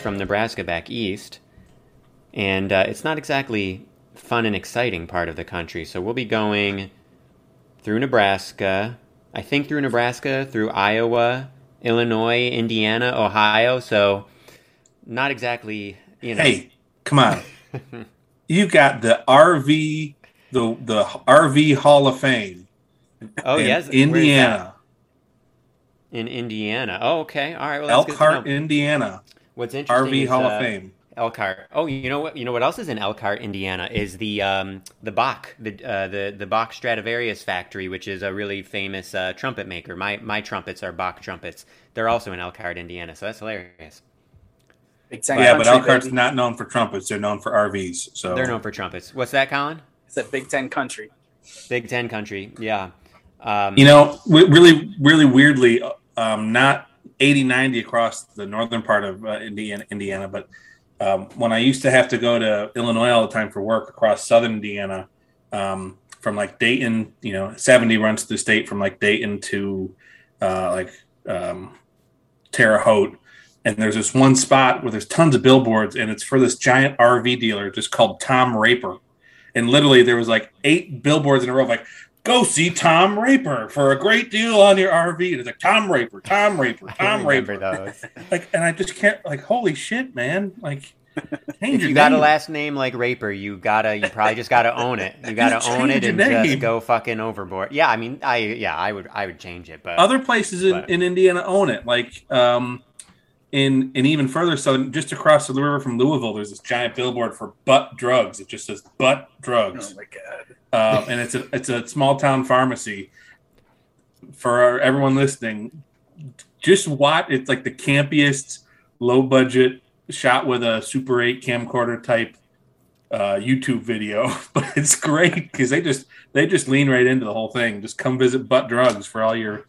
From Nebraska back east, and uh, it's not exactly fun and exciting part of the country. So we'll be going through Nebraska, I think through Nebraska, through Iowa, Illinois, Indiana, Ohio. So not exactly, you know. Hey, come on. you got the RV, the the RV Hall of Fame. Oh in yes, Indiana. In Indiana. Oh, okay. All right. Well, Elkhart. Indiana, What's interesting RV is, Hall uh, of Fame. Elkhart. Oh, you know what? You know what else is in Elkhart, Indiana? Is the um, the Bach, the uh, the the Bach Stradivarius factory, which is a really famous uh, trumpet maker. My my trumpets are Bach trumpets. They're also in Elkhart, Indiana. So that's hilarious. Big Ten yeah, but Elkhart's baby. not known for trumpets; they're known for RVs. So They're known for trumpets. What's that, Colin? It's a Big Ten country. Big Ten country. Yeah. Um, you know, really, really weirdly, um, not 80, 90 across the northern part of uh, Indiana, Indiana, but um, when I used to have to go to Illinois all the time for work across southern Indiana, um, from like Dayton, you know, 70 runs through state from like Dayton to uh, like um, Terre Haute. And there's this one spot where there's tons of billboards, and it's for this giant RV dealer just called Tom Raper. And literally, there was like eight billboards in a row, like go see Tom Raper for a great deal on your RV. And it's like Tom Raper, Tom Raper, Tom Raper. those. Like, and I just can't like, holy shit, man! Like, change If you got a last name like Raper, you gotta, you probably just gotta own it. You gotta Just own it and just go fucking overboard. Yeah, I mean, I yeah, I would, I would change it, but Other places in, in Indiana own it, like um, in and even further so just across the river from Louisville, there's this giant billboard for butt drugs. It just says butt drugs. Oh my god. um, and it's a it's a small town pharmacy. For everyone listening, just watch. It's like the campiest, low budget shot with a Super Eight camcorder type uh, YouTube video, but it's great because they just they just lean right into the whole thing. Just come visit Butt Drugs for all your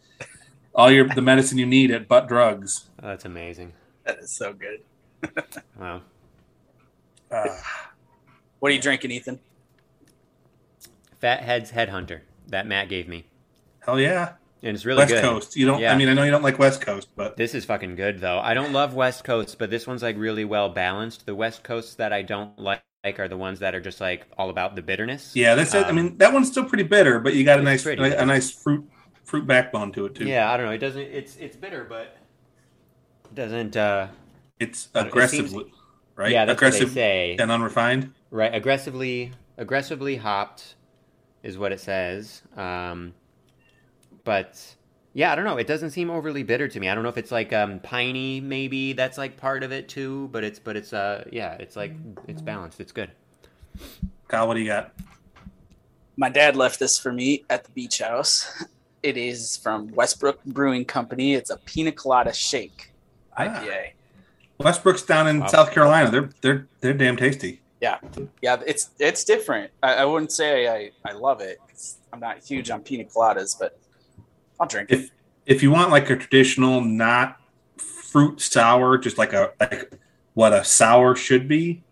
all your the medicine you need at Butt Drugs. Oh, that's amazing. That is so good. Wow. Uh, What are you drinking, Ethan? Fathead's Headhunter that Matt gave me, hell yeah, and it's really West good. Coast. You don't. Yeah. I mean, I know you don't like West Coast, but This is fucking good though. I don't love West Coast, but this one's like really well balanced. The West Coasts that I don't like are the ones that are just like all about the bitterness. Yeah, that's it. I Um, mean, that one's still pretty bitter, but you got a nice, pretty. a, nice fruit, fruit backbone to it too. Yeah, I don't know. It doesn't. It's it's bitter, but it doesn't. uh it's don't it seems- right? Yeah, that's aggressive what they say. and unrefined. Right, aggressively, aggressively hopped is what it says. Um, but yeah, I don't know. It doesn't seem overly bitter to me. I don't know if it's like um, piney, maybe that's like part of it too. But it's, but it's, uh, yeah, it's like it's balanced. It's good. Kyle, what do you got? My dad left this for me at the beach house. It is from Westbrook Brewing Company. It's a pina colada shake Ah. IPA. Westbrook's down in Wow. South Carolina. They're they're they're damn tasty. Yeah, yeah, it's it's different. I, I wouldn't say I, I love it. 'cause I'm not huge on pina coladas, but I'll drink it. If if you want like a traditional, not fruit sour, just like a like what a sour should be,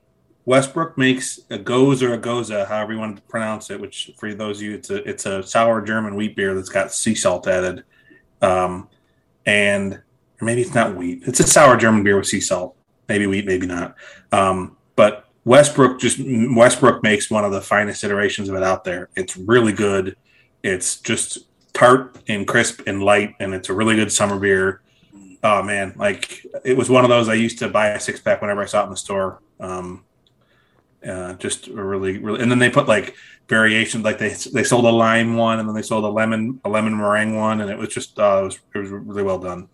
Westbrook makes a gose or a goza, however you want to pronounce it. Which for those of you, it's a it's a sour German wheat beer that's got sea salt added, um, and maybe it's not wheat. It's a sour German beer with sea salt. Maybe wheat, maybe not. Um, but Westbrook just Westbrook makes one of the finest iterations of it out there. It's really good. It's just tart and crisp and light, and it's a really good summer beer. Oh man, like it was one of those I used to buy a six pack whenever I saw it in the store. Um, uh, just a really, really, and then they put like variations, like they they sold a lime one, and then they sold a lemon a lemon meringue one, and it was just uh, it was it was really well done.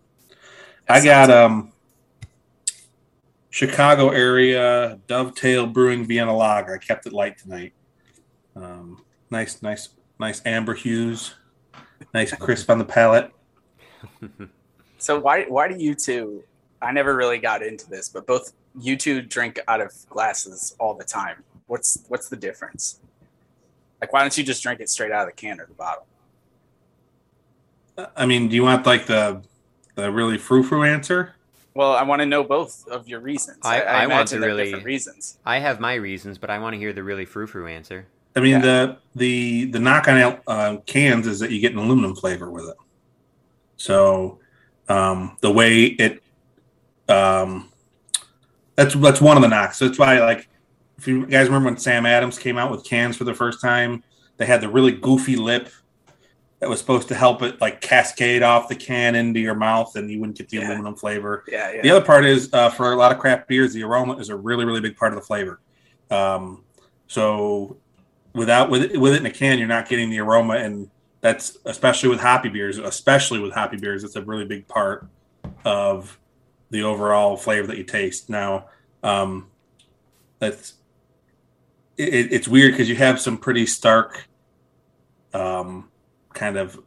I got um Chicago area Dovetail Brewing Vienna Lager. I kept it light tonight. Um, nice, nice, nice amber hues, nice crisp on the palate. So why why do you two? I never really got into this, but both you two drink out of glasses all the time. What's what's the difference? Like, why don't you just drink it straight out of the can or the bottle? I mean, do you want like the the really frou frou answer? Well, I want to know both of your reasons. I- I want to they're really- different reasons. I have my reasons, but I want to hear the really frou frou answer. I mean, Yeah. the the the knock on uh, cans is that you get an aluminum flavor with it. So um, the way it um, that's that's one of the knocks. That's why, like, if you guys remember when Sam Adams came out with cans for the first time, they had the really goofy lip that was supposed to help it like cascade off the can into your mouth, and you wouldn't get the Yeah. aluminum flavor. Yeah, yeah. The other part is uh, for a lot of craft beers, the aroma is a really, really big part of the flavor. Um, so without with it, with it in a can, you're not getting the aroma, and that's especially with hoppy beers. Especially with hoppy beers, it's a really big part of the overall flavor that you taste. Now, um, that's it, it's weird because you have some pretty stark, um, kind of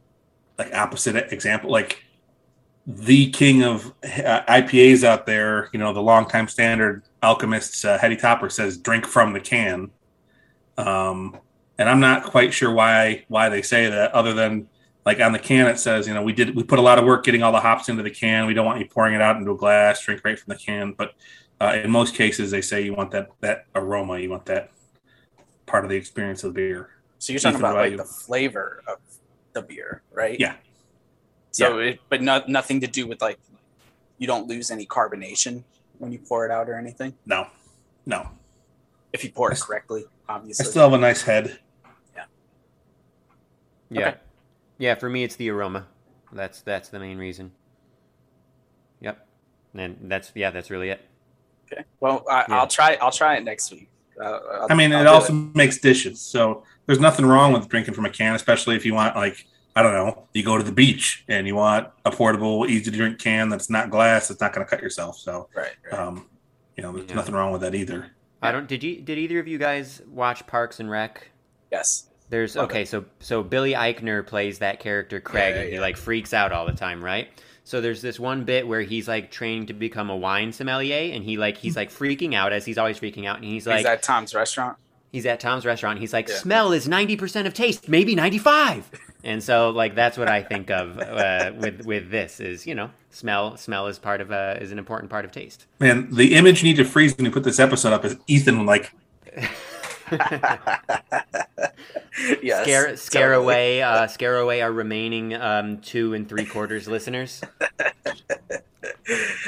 like opposite example, like the king of uh, IPAs out there, you know, the longtime standard alchemist's uh, Heady Topper says drink from the can. Um, and I'm not quite sure why why they say that, other than like on the can it says, you know, we did we put a lot of work getting all the hops into the can. We don't want you pouring it out into a glass. Drink right from the can. But uh, in most cases, they say you want that that aroma. You want that part of the experience of the beer. So you're talking Ethan, about like about the flavor of the beer, right? Yeah. So, it, but not nothing to do with like you don't lose any carbonation when you pour it out or anything. No, no. If you pour I it s- correctly, I still have a nice head. Yeah. Okay. Yeah, for me it's the aroma. That's that's the main reason. Yep. And that's yeah, that's really it. okay. Well, I, Yeah. I'll try. I'll try it next week. Uh, I'll- mean, I'll it do also makes dishes. So there's nothing wrong with drinking from a can, especially if you want, like, I don't know, you go to the beach and you want a portable, easy to drink can that's not glass, that's not going to cut yourself. So, Right. right. um, you know, there's Yeah. nothing wrong with that either. I don't did you did either of you guys watch Parks and Rec? yes. There's Love okay, so so Billy Eichner plays that character Craig, Yeah, and he yeah. like freaks out all the time, right? So there's this one bit where he's like training to become a wine sommelier, and he like he's like freaking out as he's always freaking out, and he's like at Tom's restaurant? he's at Tom's restaurant, he's like Yeah. smell is ninety percent of taste, maybe ninety five, and so like that's what I think of uh, with with this is you know smell smell is part of a is an important part of taste. Man, the image you need to freeze when you put this episode up is Ethan, like, yes. scare scare totally. away uh, scare away our remaining um, two and three quarters listeners.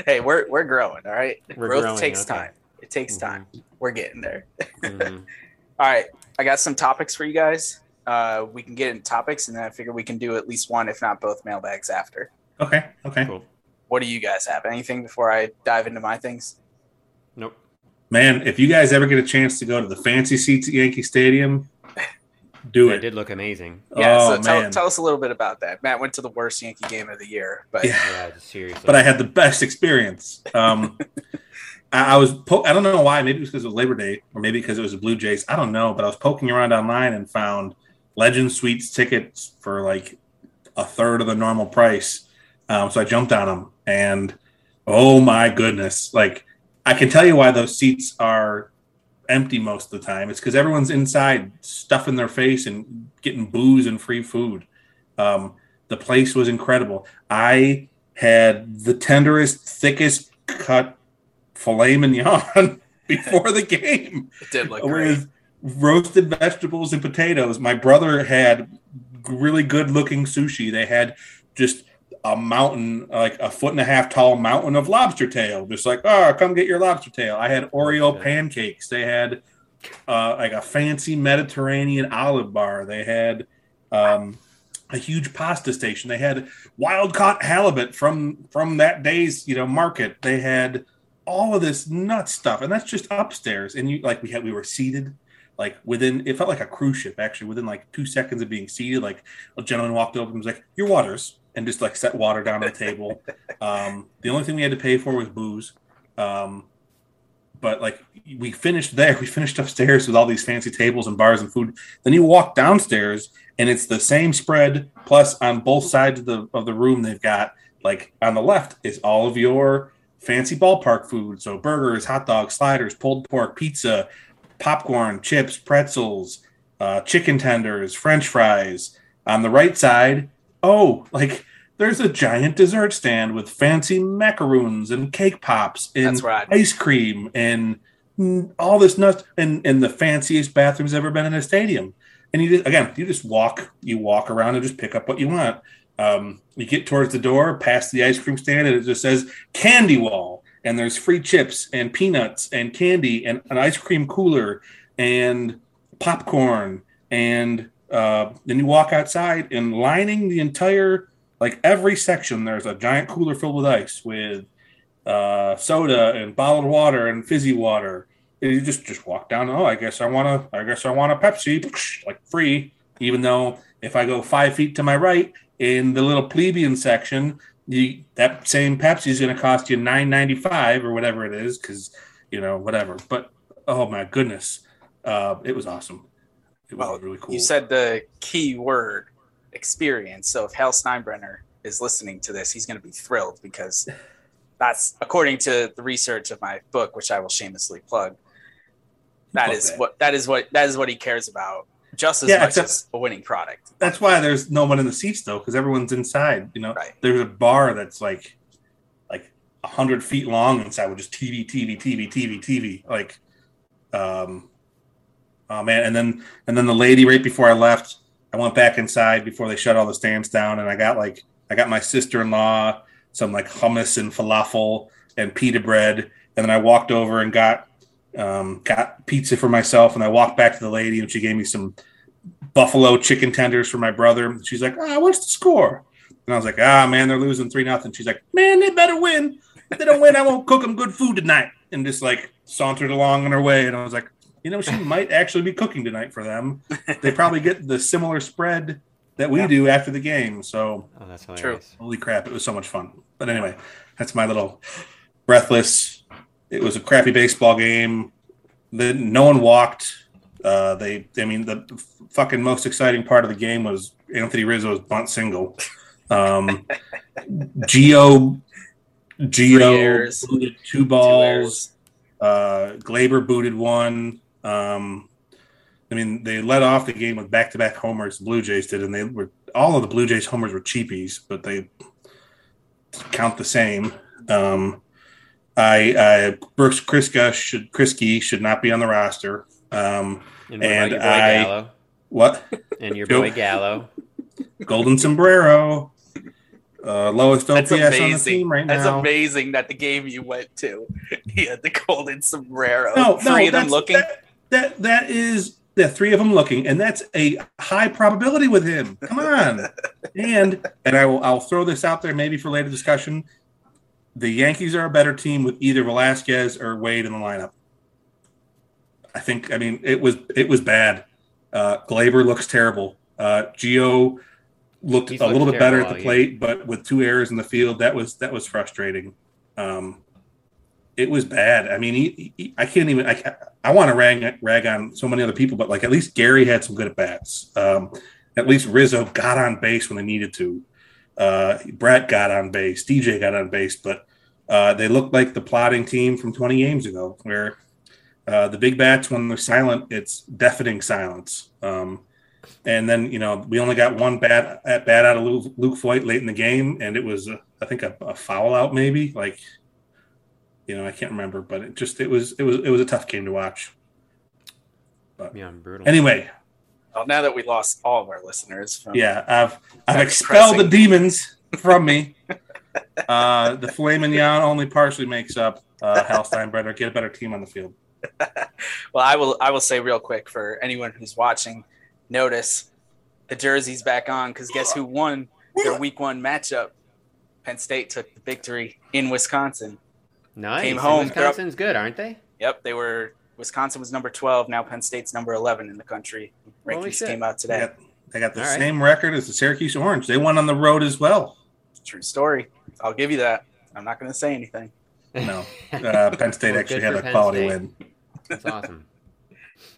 Hey, we're we're growing. All right. We're Growth growing, takes okay. time. It takes Mhm. time. We're getting there. Mhm. All right. I got some topics for you guys. Uh, we can get into topics, and then I figure we can do at least one, if not both, mailbags after. okay, okay. Cool. What do you guys have? Anything before I dive into my things? Nope. Man, if you guys ever get a chance to go to the fancy seats at Yankee Stadium, do It it. did look amazing. Yeah. oh, so tell, tell us a little bit about that. Matt went to the worst Yankee game of the year, but Yeah. Yeah, seriously. but I had the best experience. Um, I, I was po- I don't know why. Maybe it was because of Labor Day, or maybe because it was the Blue Jays. I don't know. But I was poking around online and found Legend Suites tickets for like a third of the normal price. Um, so I jumped on them, and oh my goodness! Like I can tell you why those seats are empty most of the time. It's because everyone's inside stuffing their face and getting booze and free food. Um, the place was incredible. I had the tenderest, thickest cut filet mignon before the game. It did look great. with roasted vegetables and potatoes. My brother had really good looking sushi. They had just a mountain, like a foot and a half tall mountain of lobster tail. Just like, oh, come get your lobster tail. I had Oreo pancakes. They had uh, like a fancy Mediterranean olive bar. They had um, a huge pasta station. They had wild caught halibut from from that day's you know market. They had all of this nut stuff, and that's just upstairs. And you like we had we were seated like within it felt like a cruise ship actually within like two seconds of being seated like a gentleman walked over and was like your waters and just like set water down on the table. Um, the only thing we had to pay for was booze. Um, but like we finished there. We finished upstairs with all these fancy tables and bars and food. Then you walk downstairs and it's the same spread plus on both sides of the of the room they've got like on the left is all of your fancy ballpark food. So burgers hot dogs sliders pulled pork pizza popcorn, chips, pretzels, uh, chicken tenders, French fries. On the right side, oh, like there's a giant dessert stand with fancy macaroons and cake pops and right. ice cream and all this nuts and, and the fanciest bathrooms ever been in a stadium. And you just, again, you just walk, you walk around and just pick up what you want. Um, you get towards the door, past the ice cream stand, and it just says candy wall and there's free chips and peanuts and candy and an ice cream cooler and popcorn and uh, then you walk outside and lining the entire like every section there's a giant cooler filled with ice with uh, soda and bottled water and fizzy water and you just just walk down oh i guess i want to i guess i want a pepsi like free even though if i go five feet to my right in the little plebeian section you that same Pepsi is going to cost you nine ninety five or whatever it is because you know whatever. But oh my goodness, uh, it was awesome. It was well, really cool. You said the key word experience. So if Hal Steinbrenner is listening to this, he's going to be thrilled because that's according to the research of my book, which I will shamelessly plug. That is that. what that is what that is what he cares about just as yeah, much as a winning product. That's why there's no one in the seats though, because everyone's inside. You know, right. there's a bar that's like like hundred feet long inside with just TV, TV, TV, TV, TV. Like, um, oh man, and then and then the lady right before I left, I went back inside before they shut all the stands down, and I got like I got my sister in law some like hummus and falafel and pita bread, and then I walked over and got um, got pizza for myself, and I walked back to the lady, and she gave me some buffalo chicken tenders for my brother. She's like, "Ah, oh, what's the score?" And I was like, "Ah, man, they're losing three nothing." She's like, "Man, they better win. If they don't win, I won't cook them good food tonight." And just like sauntered along on her way, and I was like, "You know, she might actually be cooking tonight for them. They probably get the similar spread." That we yeah. do after the game, so oh, that's hilarious. True. Holy crap! It was so much fun. But anyway, that's my little breathless it was a crappy baseball game. The, no one walked. Uh, they, I mean, the fucking most exciting part of the game was Anthony Rizzo's bunt single. Um, Gio, Gio booted two balls. Two uh, Gleyber booted one. Um, I mean, they led off the game with back-to-back homers. The Blue Jays did, and they were all of the Blue Jays homers were cheapies, but they count the same. Um, I, I Brooks Kriska should Kriske should not be on the roster. Um, and, and I Gallo? what? And your boy Gallo, Golden Sombrero, uh, lowest OPS on the team right now. That's amazing that the game you went to, he had the Golden Sombrero. No, three no, of them looking. That, that that is the three of them looking, and that's a high probability with him. Come on, and and I will I'll throw this out there maybe for later discussion the Yankees are a better team with either Velazquez or Wade in the lineup. I think. I mean, it was it was bad. Uh, Gleyber looks terrible. Uh, Gio looked He's a little bit better at the plate, but with two errors in the field, that was that was frustrating. Um, it was bad. I mean, he, he, I can't even. I, I want to rag rag on so many other people, but like at least Gary had some good at bats. Um, at least Rizzo got on base when they needed to. Uh, Brett got on base, DJ got on base, but uh, they looked like the plotting team from 20 games ago, where uh, the big bats, when they're silent, it's deafening silence. Um, and then, you know, we only got one bat at bat out of Luke, Luke Voit late in the game, and it was, uh, I think, a, a, foul out, maybe. Like, you know, I can't remember, but it just it was it was it was a tough game to watch. But Yeah, brutal. anyway, Well, now that we lost all of our listeners from yeah, I've I've That's expelled the demons from me. uh, the filet mignon only partially makes up uh, Hal Steinbrenner. Get a better team on the field. Well, I will. I will say real quick for anyone who's watching, notice the jersey's back on because guess who won their Week One matchup? Penn State took the victory in Wisconsin. Nice. came home, they're up- Wisconsin's good, aren't they? Yep, they were. Wisconsin was number twelve. Now Penn State's number eleven in the country. Holy Rankings came out today. got, they got the All right. same record as the Syracuse Orange. They won on the road as well. True story. I'll give you that. I'm not going to say anything. No, uh, Penn State Well, actually had a Penn quality State. win. That's awesome.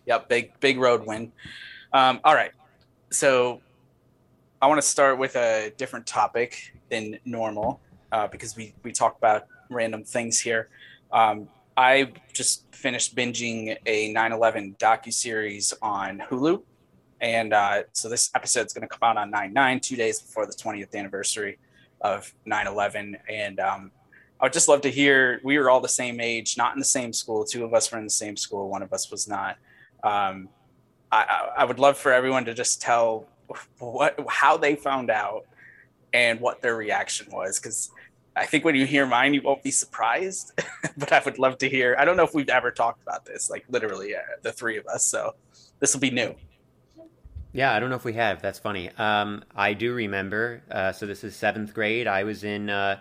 Yep, big big road win. Um, all right, so I want to start with a different topic than normal uh, because we we talk about random things here. Um, I just finished binging a 9/11 docu series on Hulu, and uh, so this episode is going to come out on 9/9, two days before the 20th anniversary of 9/11, and um, I would just love to hear. We were all the same age, not in the same school. Two of us were in the same school. One of us was not. Um, I, I, would love for everyone to just tell what how they found out and what their reaction was, because I think when you hear mine, you won't be surprised. but I would love to hear. I don't know if we've ever talked about this, like literally uh, the three of us. So this will be new. Yeah, I don't know if we have. That's funny. Um, I do remember. Uh, so this is seventh grade. I was in uh,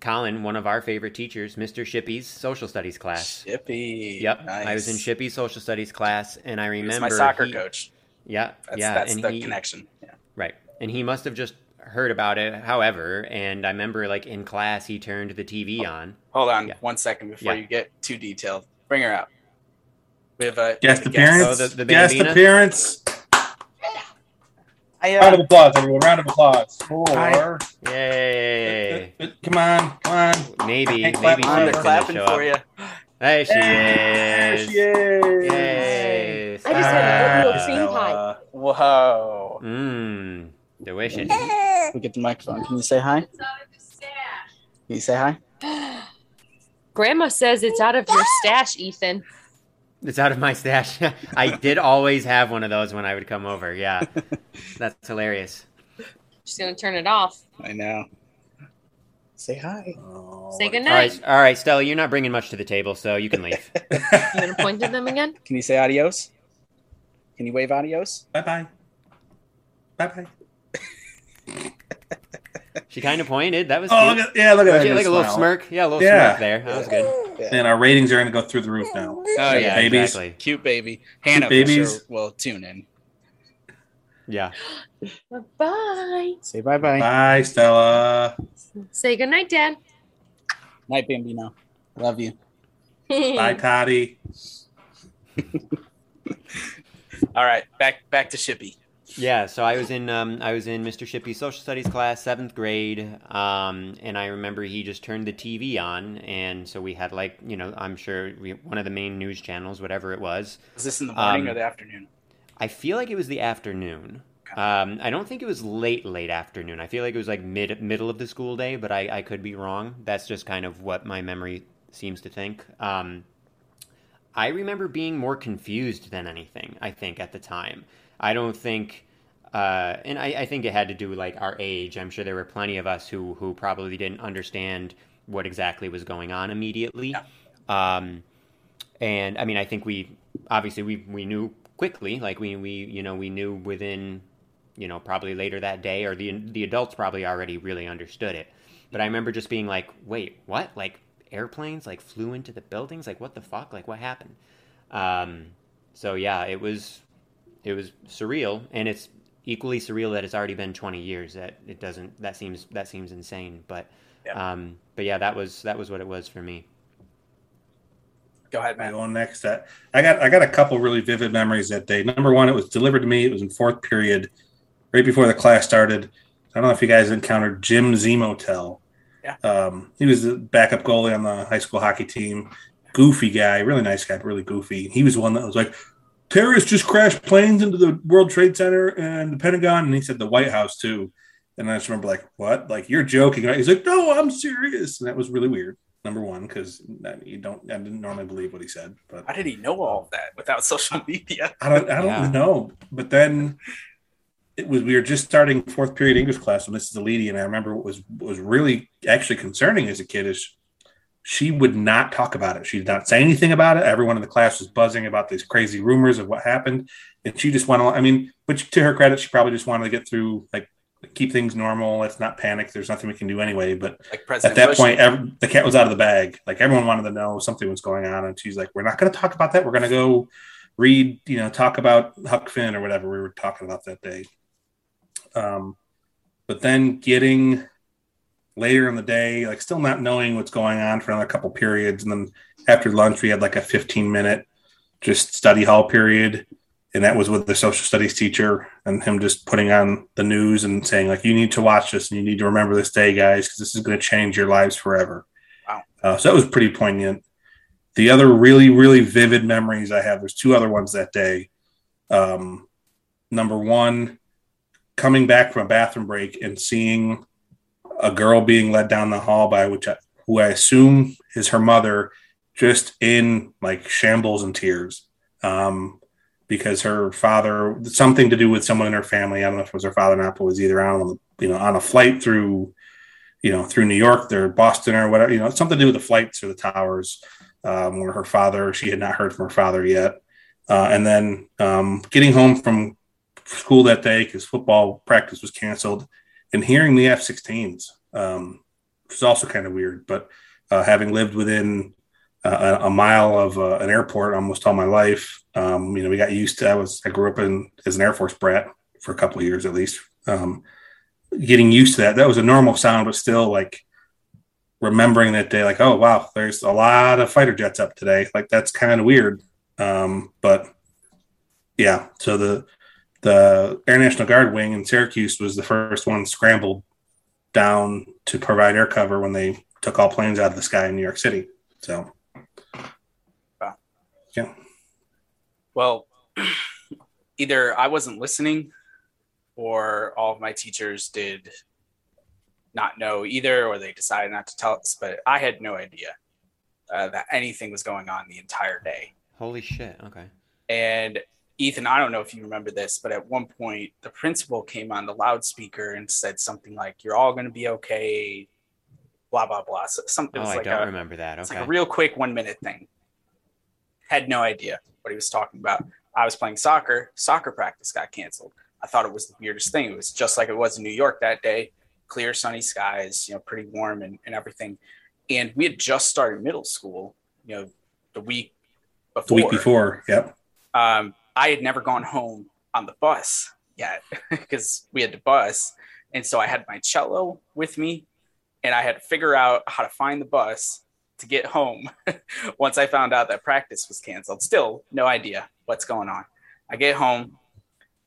Colin, one of our favorite teachers, Mr. Shippy's social studies class. Shippy. Yep, I was in Nice. Shippy's social studies class, and I He was remember my soccer he- coach. Yeah, That's, yeah, that's and the he, connection. Yeah. Right. And he must have just heard about it, however, and I remember like in class he turned the TV on. Hold on Yeah. one second before Yeah. you get too detailed. Bring her out. We have a Guest a appearance. Oh, the- the Guest appearance. I, Round uh, of applause, everyone. Round of applause. For... Yay! Come on, come on. Maybe, Hey, maybe clap she's on, they're clapping show for up. you. Hey, she There is. she is. Yay! I just had a little cream pie. Stella. Whoa. Mmm, delicious. We get the microphone. Can you say hi? Can you say hi? Grandma says it's out of your stash, Ethan. It's out of my stash. I did always have one of those when I would come over. Yeah, that's hilarious. She's gonna turn it off. I know. Say hi. Oh, Say All goodnight. right, all right, Stella, you're not bringing much to the table, so you can leave. You gonna point to them again? Can you say adios? Can you wave adios? Bye bye. Bye bye. She kind of pointed. That was Oh, cute. look at, yeah, look at that. She had, like a good little smirk. Yeah, a little Yeah. smirk there. That was good. And our ratings are going to go through the roof now. Oh yeah, yeah, babies. exactly. cute baby. Hannah babies. for sure will tune in. Yeah. Bye. Say bye bye. Bye, Stella. Say goodnight, Dad. Night, Bambino. Love you. Bye, Toddy. All right, back back to Shippy. Yeah, so I was in um, I was in Mr. Shippy's social studies class, seventh grade, um, and I remember he just turned the TV on, and so we had like you know I'm sure we, one of the main news channels, whatever it was. Was this in the morning Um, or the afternoon? I feel like it was the afternoon. Um, I don't think it was late late afternoon. I feel like it was like mid middle of the school day, but I, I could be wrong. That's just kind of what my memory seems to think. Um, I remember being more confused than anything. I think at the time. I don't think, uh, and I, I think it had to do with like our age. I'm sure there were plenty of us who who probably didn't understand what exactly was going on immediately. Um, and I mean, I think we obviously we we knew quickly, like we we you know we knew within you know probably later that day, or the the adults probably already really understood it. But I remember just being like, wait, what? Like airplanes like flew into the buildings? Like what the fuck? Like what happened? Um, so yeah, it was it was surreal, and it's equally surreal that it's already been 20 years. That it doesn't that seems that seems insane, but. Yeah. Um, but yeah, that was that was what it was for me. Go ahead, I man. go next. I I got I got a couple really vivid memories that day. Number one, it was delivered to me. It was in fourth period, right before the class started. I don't know if you guys encountered Jim Zemotel. Yeah. Um, he was the backup goalie on the high school hockey team. Goofy guy, really nice guy, but really goofy. He was one that was like, terrorists just crashed planes into the World Trade Center and the Pentagon, and he said the White House too. And I just remember like, what? Like you're joking, right? He's like, no, I'm serious, and that was really weird. number one, because you don't. I didn't normally believe what he said, but How did he know all of that without social media? I don't. I don't Yeah. know. But then it was. We were just starting fourth period English class when this is a lady, and I remember what was what was really actually concerning as a kid is she would not talk about it. She did not say anything about it. Everyone in the class was buzzing about these crazy rumors of what happened, and she just went on. I mean, which to her credit, she probably just wanted to get through like keep things normal. Let's not panic. There's nothing we can do anyway. But Like at that Bush. point, every, the cat was out of the bag. Like everyone wanted to know something was going on, and she's like, "We're not going to talk about that. We're going to go read, you know, talk about Huck Finn or whatever we were talking about that day." Um, but then getting later in the day, like still not knowing what's going on for another couple periods, and then after lunch we had like a 15 minute just study hall period. And that was with the social studies teacher and him just putting on the news and saying like you need to watch this and you need to remember this day guys because this is going to change your lives forever. Wow. uh, so that was pretty poignant. The other really really vivid memories i have there's two other ones that day. Um, number one coming back from a bathroom break and seeing a girl being led down the hall by which I, who i assume is her mother just in like shambles and tears um, because her father something to do with someone in her family. I don't know if it was her father or not, but was either on you know on a flight through you know through New York or Boston or whatever. You know something to do with the flights or the towers. Um, where her father, she had not heard from her father yet, uh, and then um, getting home from school that day because football practice was canceled, and hearing the F-16s, um, which is also kind of weird. But uh, having lived within uh, a, a mile of uh, an airport almost all my life. Um, you know, we got used to. I was I grew up in as an Air Force brat for a couple of years at least. Um, getting used to that, that was a normal sound, but still like remembering that day, like, oh wow, there's a lot of fighter jets up today. Like that's kind of weird. Um, but yeah, so the the Air National Guard wing in Syracuse was the first one scrambled down to provide air cover when they took all planes out of the sky in New York City. So yeah. Well, either I wasn't listening or all of my teachers did not know either, or they decided not to tell us, but I had no idea uh, that anything was going on the entire day. Holy shit. Okay. And Ethan, I don't know if you remember this, but at one point the principal came on the loudspeaker and said something like, You're all going to be okay, blah, blah, blah. So something Oh, was I like don't a, remember that. Okay. it's Okay. like a real quick one minute thing. Had no idea what he was talking about. I was playing soccer. Soccer practice got canceled. I thought it was the weirdest thing. It was just like it was in New York that day. Clear, sunny skies, you know, pretty warm and, and everything. And we had just started middle school, you know, the week before. the week before, yep. Um, I had never gone home on the bus yet because we had the bus. And so I had my cello with me and I had to figure out how to find the bus to get home once I found out that practice was canceled. Still, no idea what's going on. I get home,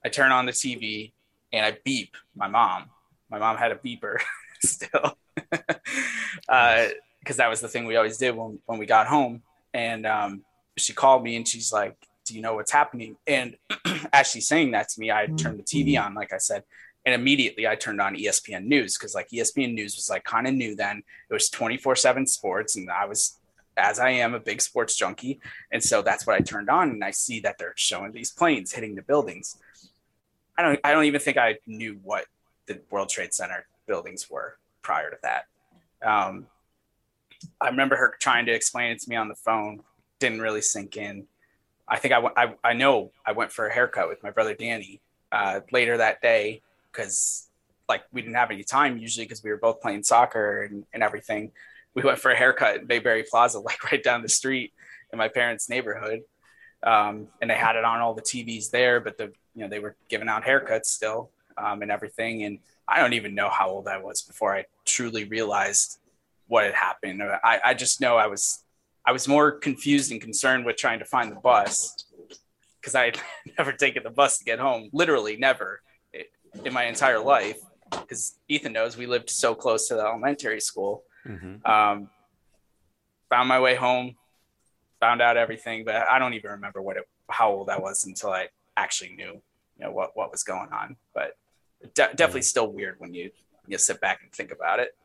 I turn on the TV, and I beep my mom. My mom had a beeper still. Because that was the thing we always did when, when we got home. And um, she called me and she's like, Do you know what's happening? And as she's saying that to me, I turned the TV on, like I said. And immediately I turned on ESPN News because like ESPN News was like kind of new then. It was 24 7 sports. And I was, as I am, a big sports junkie. And so that's what I turned on. And I see that they're showing these planes hitting the buildings. I don't, I don't even think I knew what the World Trade Center buildings were prior to that. Um, I remember her trying to explain it to me on the phone. Didn't really sink in. I think I, I, I know I went for a haircut with my brother Danny uh, later that day because like we didn't have any time usually because we were both playing soccer and, and everything. We went for a haircut in Bayberry Plaza, like right down the street in my parents' neighborhood. Um, and they had it on all the TVs there, but the you know they were giving out haircuts still um, and everything. And I don't even know how old I was before I truly realized what had happened. I, I just know I was I was more confused and concerned with trying to find the bus because I had never taken the bus to get home. Literally never in my entire life. Because Ethan knows we lived so close to the elementary school. hmm Um, found my way home, found out everything, but I don't even remember what it, how old I was until I actually knew, you know, what what was going on. But de- definitely still weird when you you sit back and think about it.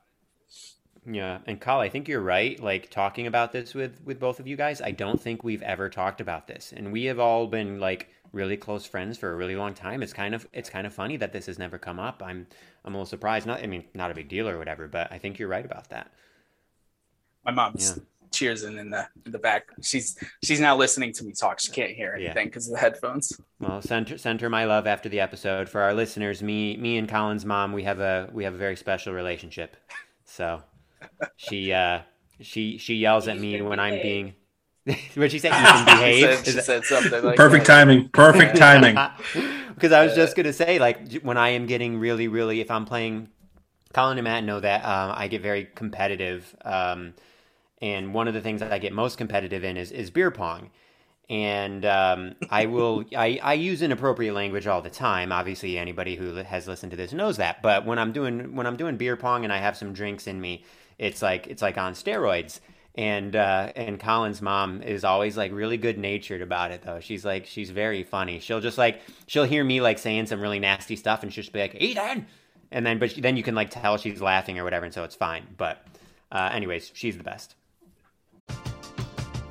Yeah, and Kyle, I think you're right. Like talking about this with with both of you guys, I don't think we've ever talked about this, and we have all been like really close friends for a really long time. It's kind of it's kind of funny that this has never come up. I'm I'm a little surprised. Not I mean, not a big deal or whatever, but I think you're right about that. My mom's Yeah. cheersing in the in the back. She's she's now listening to me talk. She can't hear anything because of the headphones. Well, send her, send her my love after the episode. For our listeners, me me and Colin's mom, we have a we have a very special relationship. So she uh she she yells at me when I'm being. What'd she say? You can She said, she said something like Perfect that. timing. Perfect timing. Because I was just gonna say, like, when I am getting really, really, if I'm playing, Colin and Matt know that um, I get very competitive, um, and one of the things that I get most competitive in is is beer pong, and um, I will I, I use inappropriate language all the time. Obviously, anybody who has listened to this knows that. But when I'm doing when I'm doing beer pong and I have some drinks in me, it's like it's like on steroids. And uh, and Colin's mom is always like really good natured about it though. She's like she's very funny. She'll just like she'll hear me like saying some really nasty stuff and she'll just be like Ethan, and then but she, then you can like tell she's laughing or whatever, and so it's fine. But uh, anyways, she's the best.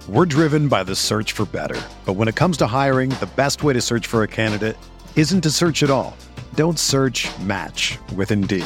We're driven by the search for better. But when it comes to hiring, the best way to search for a candidate isn't to search at all. Don't search match with Indeed.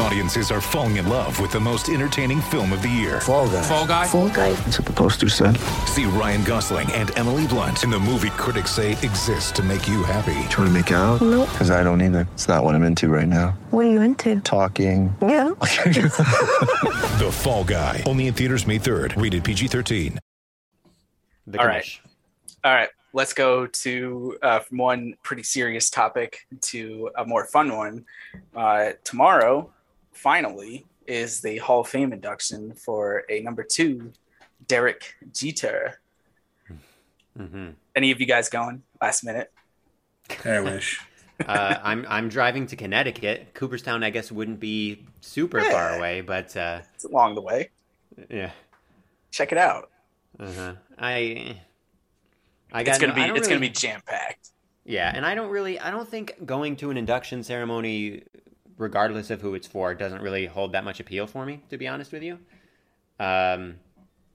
Audiences are falling in love with the most entertaining film of the year. Fall guy. Fall Guy? Full guy. That's what the poster said. See Ryan Gosling and Emily Blunt in the movie critics say exists to make you happy. Trying to make it out? Nope. Because I don't either. It's not what I'm into right now. What are you into? Talking. Yeah. The Fall Guy. Only in theaters May 3rd. Rated PG 13. The All right. All right. let's go to uh, from one pretty serious topic to a more fun one. Uh, tomorrow, finally, is the Hall of Fame induction for a number two, Derek Jeter. hmm Any of you guys going last minute? I wish. uh, I'm I'm driving to Connecticut. Cooperstown, I guess, wouldn't be super far away, but uh, It's along the way. yeah. Check it out. Uh-huh. I I got It's gonna no- be I don't it's gonna be jam packed. Yeah, and I don't really I don't think going to an induction ceremony regardless of who it's for doesn't really hold that much appeal for me, to be honest with you. Um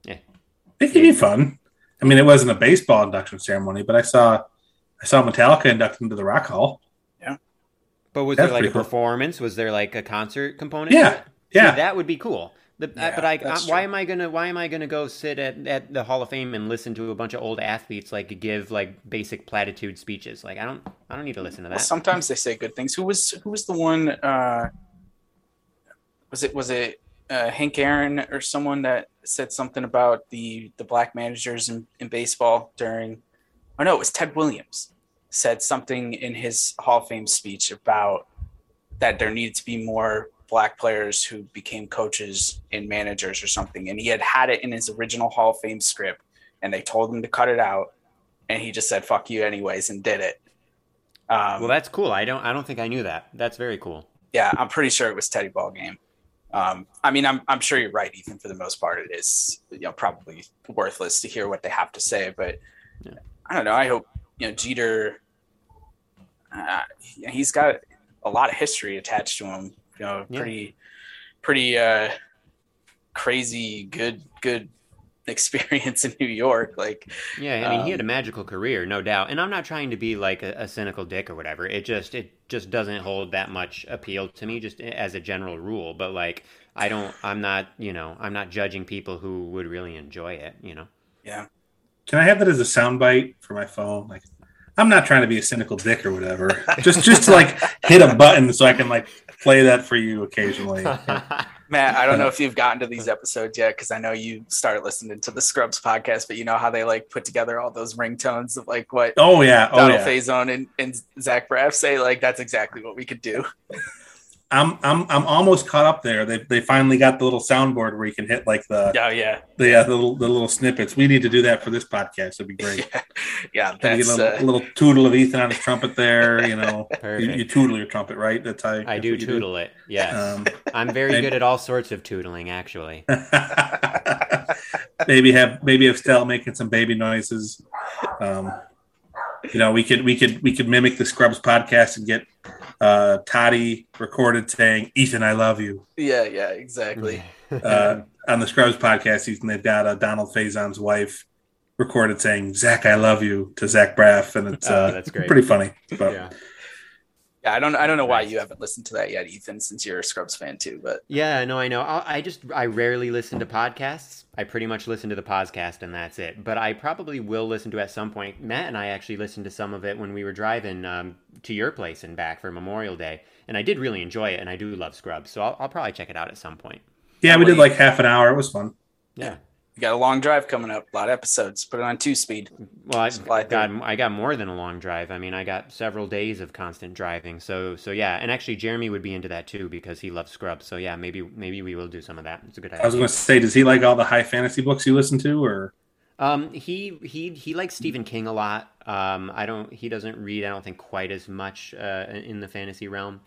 It could be fun. I mean, it wasn't a baseball induction ceremony, but I saw I saw Metallica induct into the Rock Hall. Yeah. But was That's there like a pretty cool. performance? Was there like a concert component? to Yeah. See, yeah. that would be cool. The, uh, Yeah, but I, that's why am I gonna why am I gonna go sit at, at the Hall of Fame and listen to a bunch of old athletes like give like basic platitude speeches? Like I don't I don't need to listen to Well, that. sometimes they say good things. Who was who was the one? Uh, was it was it uh, Hank Aaron or someone that said something about the the black managers in, in baseball during? Oh no, it was Ted Williams said something in his Hall of Fame speech about that there needed to be more black players who became coaches and managers or something, and he had had it in his original Hall of Fame script, and they told him to cut it out, and he just said "fuck you" anyways and did it. Um, well, that's cool. I don't I don't think I knew that. That's very cool. yeah, I'm pretty sure it was Teddy Ballgame. Um, I mean, I'm I'm sure you're right, Ethan. For the most part, it is you know probably worthless to hear what they have to say, but Yeah. I don't know. I hope you know Jeter. Uh, he's got a lot of history attached to him. You know, Yeah. pretty pretty uh, crazy good good experience in New York. Like, Yeah, I mean, he had a Um, magical career, no doubt. And I'm not trying to be like a, a cynical dick or whatever. It just it just doesn't hold that much appeal to me, just as a general rule. But like, I don't, I'm not, you know, I'm not judging people who would really enjoy it. You know. yeah, Can I have that as a soundbite for my phone? Like, I'm not trying to be a cynical dick or whatever. just just to like hit a button so I can like play that for you occasionally. Matt, I don't know if you've gotten to these episodes yet because I know you started listening to the Scrubs podcast, but you know how they like put together all those ringtones of like what Oh yeah, oh Donald yeah. Faison and, and Zach Braff say. Like, that's exactly what we could do. I'm I'm I'm almost caught up there. They they finally got the little soundboard where you can hit like the Oh yeah, the, uh, the, little, the little snippets. We need to do that for this podcast. It'd be great. yeah. Can we get That's a little, uh, a little tootle of Ethan on his trumpet there. You know, you, you tootle your trumpet, right? That's how I that's do what you tootle it. Yes, Um, I'm very and- good at all sorts of tootling, actually. maybe have maybe have Stella making some baby noises. Um, you know, we could we could we could mimic the Scrubs podcast and get uh, Toddy recorded saying "Ethan, I love you." yeah, yeah, exactly. Uh, on the Scrubs podcast, Ethan, they've got uh, Donald Faison's wife recorded saying "Zach, I love you" to Zach Braff, and it's Oh, uh, that's great. pretty funny. But yeah. Yeah, I don't, I don't know why you haven't listened to that yet, Ethan, since you're a Scrubs fan too. But Yeah, no, I know. I, I just I rarely listen to podcasts. I pretty much listen to the podcast and that's it. But I probably will listen to at some point. Matt and I actually listened to some of it when we were driving um, to your place and back for Memorial Day, and I did really enjoy it. And I do love Scrubs, so I'll, I'll probably check it out at some point. yeah, we did like half an hour. It was fun. Yeah. You got a long drive coming up, a lot of episodes. Put it on two speed. Well, I Fly through. got I got more than a long drive. I mean, I got several days of constant driving. So so yeah, and actually Jeremy would be into that too because he loves Scrubs. So yeah, maybe maybe we will do some of that. It's a good idea. I was going to say, does he like all the high fantasy books you listen to, or Um, he he he likes Stephen King a lot. Um, I don't. He doesn't read. I don't think quite as much uh, in the fantasy realm.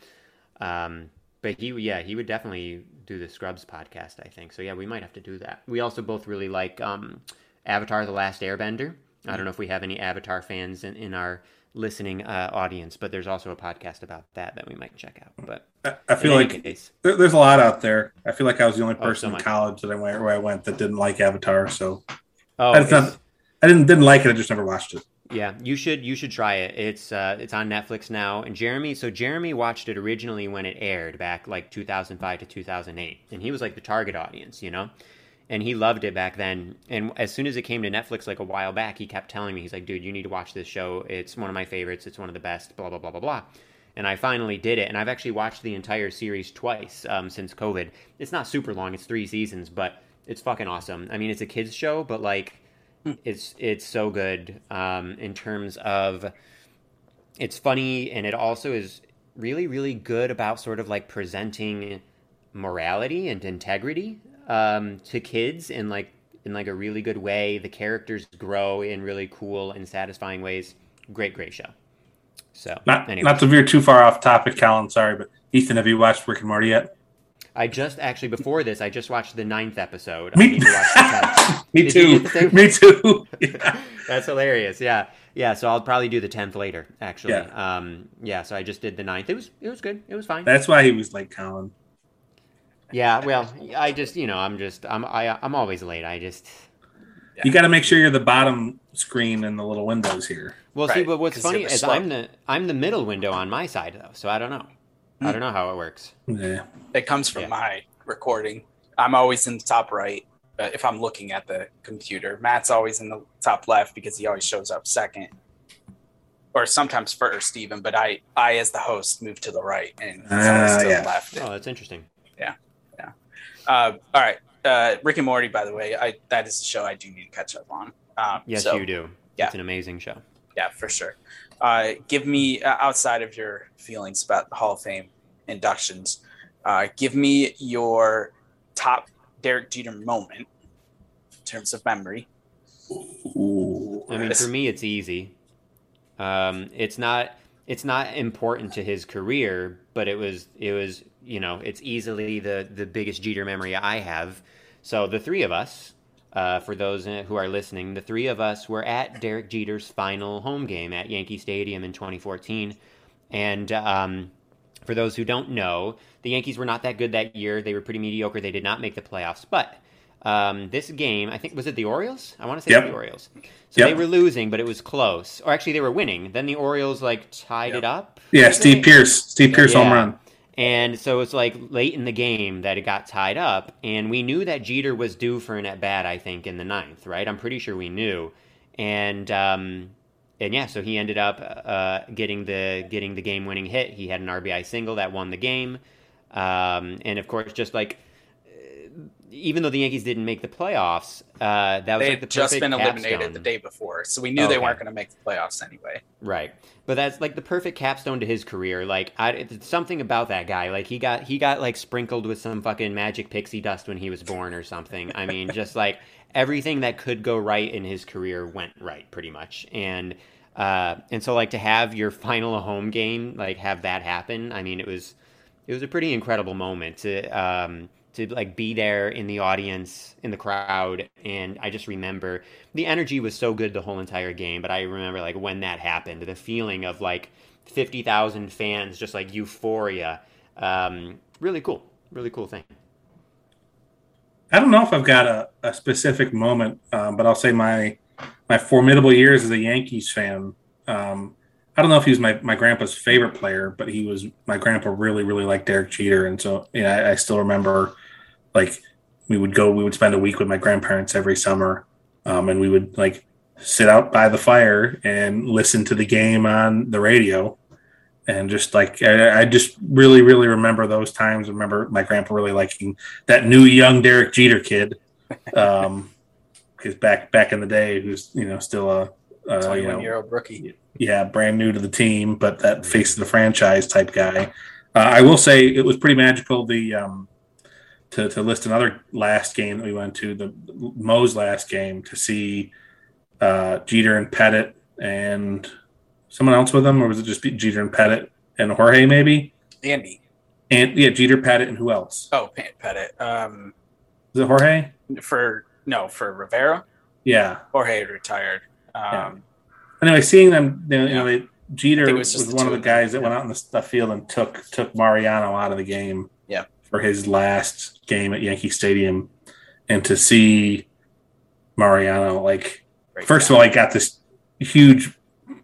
Um, but he yeah he would definitely do the Scrubs podcast. I think so. Yeah, we might have to do that. We also both really like um, Avatar: The Last Airbender. I don't know if we have any Avatar fans in, in our listening uh, audience, but there's also a podcast about that that we might check out. But I, I feel like there, there's a lot out there. I feel like I was the only Oh, so person in college that I went where I went that didn't like Avatar. So oh, I, not, I didn't didn't like it. I just never watched it. Yeah, you should you should try it. It's uh it's on Netflix now. And Jeremy, so Jeremy watched it originally when it aired back like 2005 to 2008, and he was like the target audience, you know. And he loved it back then. And as soon as it came to Netflix like a while back, he kept telling me he's like, "Dude, you need to watch this show. It's one of my favorites. It's one of the best, blah blah blah blah blah." And I finally did it, and I've actually watched the entire series twice um, since COVID. It's not super long; it's three seasons, but it's fucking awesome. I mean, it's a kids show, but like, it's it's so good um, in terms of it's funny, and it also is really really good about sort of like presenting morality and integrity um, to kids in like in like a really good way. The characters grow in really cool and satisfying ways. Great, great show. So Not anyway, not to veer too far off topic, Colin. Sorry, but Ethan, have you watched Rick and Morty yet? I just actually before this, I just watched the ninth episode. I Me, need to watch the tenth. me too. get the same- Me too. Yeah. That's hilarious. Yeah, yeah. So I'll probably do the tenth later. Actually, Yeah. um, yeah. So I just did the ninth. It was it was good. It was fine. That's why he was like Colin. Yeah. Well, I just you know I'm just I'm I, I'm always late. I just You got to make sure you're the bottom screen in the little windows here. well see. But what's funny is slope. I'm the I'm the middle window on my side though. So I don't know. I don't know how it works. Yeah. It comes from Yeah. my recording. I'm always in the top right uh, if I'm looking at the computer. Matt's always in the top left because he always shows up second, or sometimes first even. But I, I as the host, move to the right and he's always Ah, to yeah. the left. Oh, that's interesting. Yeah, yeah. Uh, all right, uh, Rick and Morty. By the way, I that is a show I do need to catch up on. Um, Yes, so, you do. yeah. It's an amazing show. Yeah, for sure. Uh, give me uh, outside of your feelings about the Hall of Fame inductions. Uh, give me your top Derek Jeter moment in terms of memory. Ooh. I mean, for me, it's easy. Um, it's not it's not important to his career, but it was it was you know it's easily the the biggest Jeter memory I have. So the three of us, uh, for those who are listening, the three of us were at Derek Jeter's final home game at Yankee Stadium in 2014, and um, for those who don't know, the Yankees were not that good that year. They were pretty mediocre. They did not make the playoffs, but Um, this game, I think, was it the Orioles? I want to say Yep. the Orioles. So Yep. they were losing, but it was close. Or actually, they were winning. Then the Orioles like tied it up. Yeah, Steve. Pearce, Steve Pearce home run. And so it's like late in the game that it got tied up, and we knew that Jeter was due for an at bat. I think in the ninth, right? I'm pretty sure we knew, and um, and yeah, so he ended up uh, getting the getting the game winning hit. He had an RBI single that won the game, um, and of course, just like even though the Yankees didn't make the playoffs, uh, that was They like the had just been eliminated capstone. the day before, so we knew they Okay. weren't going to make the playoffs anyway. Right. But that's like the perfect capstone to his career. Like I, it's something about that guy. Like he got he got like sprinkled with some fucking magic pixie dust when he was born or something. I mean, just like everything that could go right in his career went right pretty much. And uh and so like to have your final home game like have that happen, I mean, it was it was a pretty incredible moment to um to like be there in the audience in the crowd and i just remember the energy was so good the whole entire game but i remember like when that happened the feeling of like 50,000 fans just like euphoria um really cool really cool thing I don't know if I've got a, a specific moment, um, but I'll say my my formidable years as a Yankees fan. Um, I don't know if he was my, my grandpa's favorite player, but he was my grandpa really really liked Derek Jeter, and so yeah, I, I still remember like we would go we would spend a week with my grandparents every summer, um, and we would like sit out by the fire and listen to the game on the radio. And just like I, I just really, really remember those times. Remember my grandpa really liking that new young Derek Jeter kid. Um, because back back in the day, who's you know still a, a you Twenty-one know, year old rookie. yeah, brand new to the team, but that face of the franchise type guy. Uh, I will say it was pretty magical. The um, to to list another last game that we went to the Mo's last game to see uh, Jeter and Pettitte and someone else with them, or was it just Jeter and Pettitte and Jorge maybe? Andy. And yeah, Jeter, Pettitte, and who else? Oh, Pettitte. Um, Was it Jorge? for no, for Rivera. Yeah. Jorge retired. Um, Yeah. Anyway, seeing them, you know, Yeah. they, Jeter I think it was, was one of the guys that yeah. went out in the, the field and took took Mariano out of the game. Yeah. For his last game at Yankee Stadium, and to see Mariano like Great first of all, he got this huge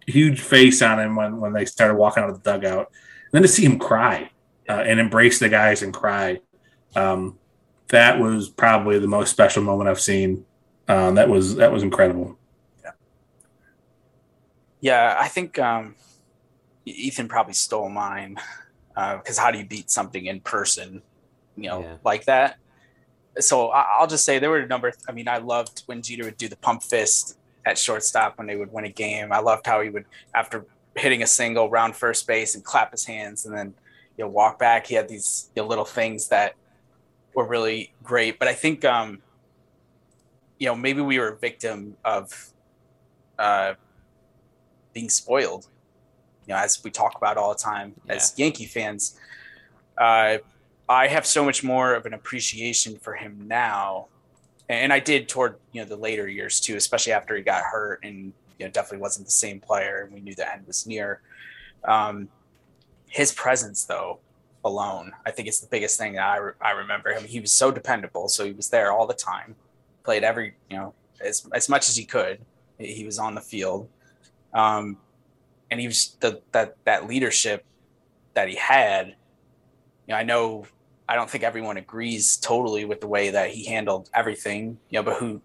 huge face on him when when they started walking out of the dugout, and then to see him cry uh, and embrace the guys and cry. Um, that was probably the most special moment I've seen. Um, that was that was incredible. Yeah, I think um, Ethan probably stole mine because how do you beat something in person, you know, Yeah. like that? So I- I'll just say there were a number. I mean, I loved when Jeter would do the pump fist at shortstop when they would win a game. I loved how he would, after hitting a single, round first base and clap his hands and then you know walk back. He had these you know, little things that were really great. But I think um, you know maybe we were a victim of uh, being spoiled. You know, as we talk about all the time as Yankee fans, uh, I have so much more of an appreciation for him now, and I did toward you know the later years too, especially after he got hurt and you know definitely wasn't the same player, and we knew the end was near. Um, his presence, though, alone, I think it's the biggest thing that I, re- I remember him. He was so dependable, so he was there all the time, played every you know as as much as he could. He was on the field, um, and he was the that that leadership that he had. You know, I know I don't think everyone agrees totally with the way that he handled everything. You know, but who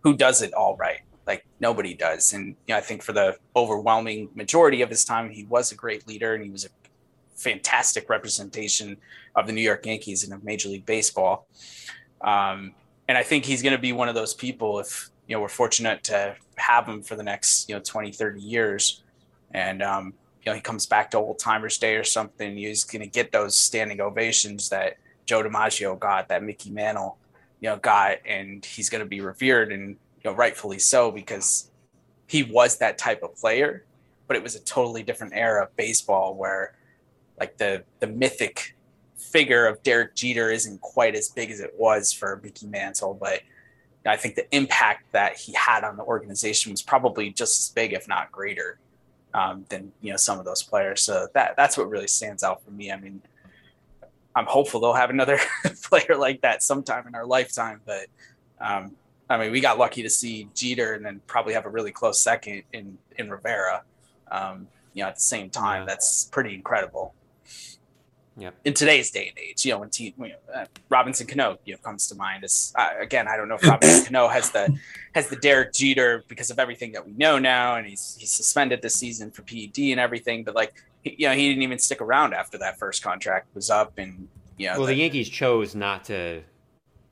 who does it all right? Like nobody does. And you know, I think for the overwhelming majority of his time, he was a great leader and he was a fantastic representation of the New York Yankees and of Major League Baseball. Um, and I think he's going to be one of those people if you know we're fortunate to have him for the next you know 20 30 years and um, you know he comes back to old timers day or something he's going to get those standing ovations that joe dimaggio got that mickey mantle you know got and he's going to be revered and you know rightfully so because he was that type of player but it was a totally different era of baseball where like the the mythic figure of Derek Jeter isn't quite as big as it was for Mickey Mantle, but I think the impact that he had on the organization was probably just as big, if not greater, um, than you know some of those players. So that that's what really stands out for me. I mean, I'm hopeful they'll have another player like that sometime in our lifetime. But um, I mean, we got lucky to see Jeter and then probably have a really close second in in Rivera. Um, you know, at the same time, that's pretty incredible. Yep. In today's day and age, you know, when te- you know, uh, Robinson Cano, you know, comes to mind. As uh, again, I don't know if Robinson Cano has the has the Derek Jeter because of everything that we know now, and he's he's suspended this season for PED and everything. But like, he, you know, he didn't even stick around after that first contract was up, and you know, Well, the the- Yankees chose not to.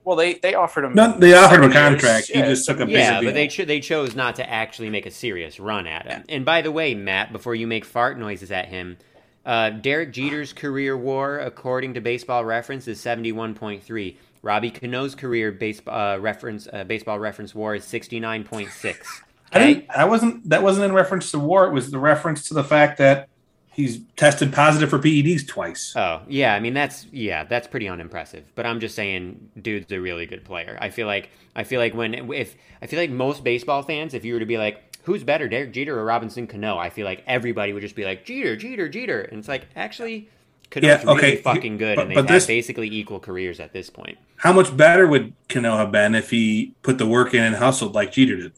well, they they offered him. No, they offered him a seven years. contract. He Yeah, just took a bigger Yeah, deal. but they cho- they chose not to actually make a serious run at him. And by the way, Matt, before you make fart noises at him, uh, Derek Jeter's career WAR, according to Baseball Reference, is seventy one point three. Robbie Cano's career base, uh, reference uh, Baseball Reference WAR is sixty nine point six. I didn't. I wasn't. That wasn't in reference to war. It was the reference to the fact that he's tested positive for PEDs twice. Oh, yeah. I mean, that's yeah, that's pretty unimpressive. But I'm just saying, dude's a really good player. I feel like I feel like when if I feel like most baseball fans, if you were to be like, who's better, Derek Jeter or Robinson Cano, I feel like everybody would just be like Jeter, Jeter, Jeter, and it's like actually. Cano's Yeah, really fucking good, but- and they've but had this- basically equal careers at this point. How much better would Cano have been if he put the work in and hustled like Jeter did?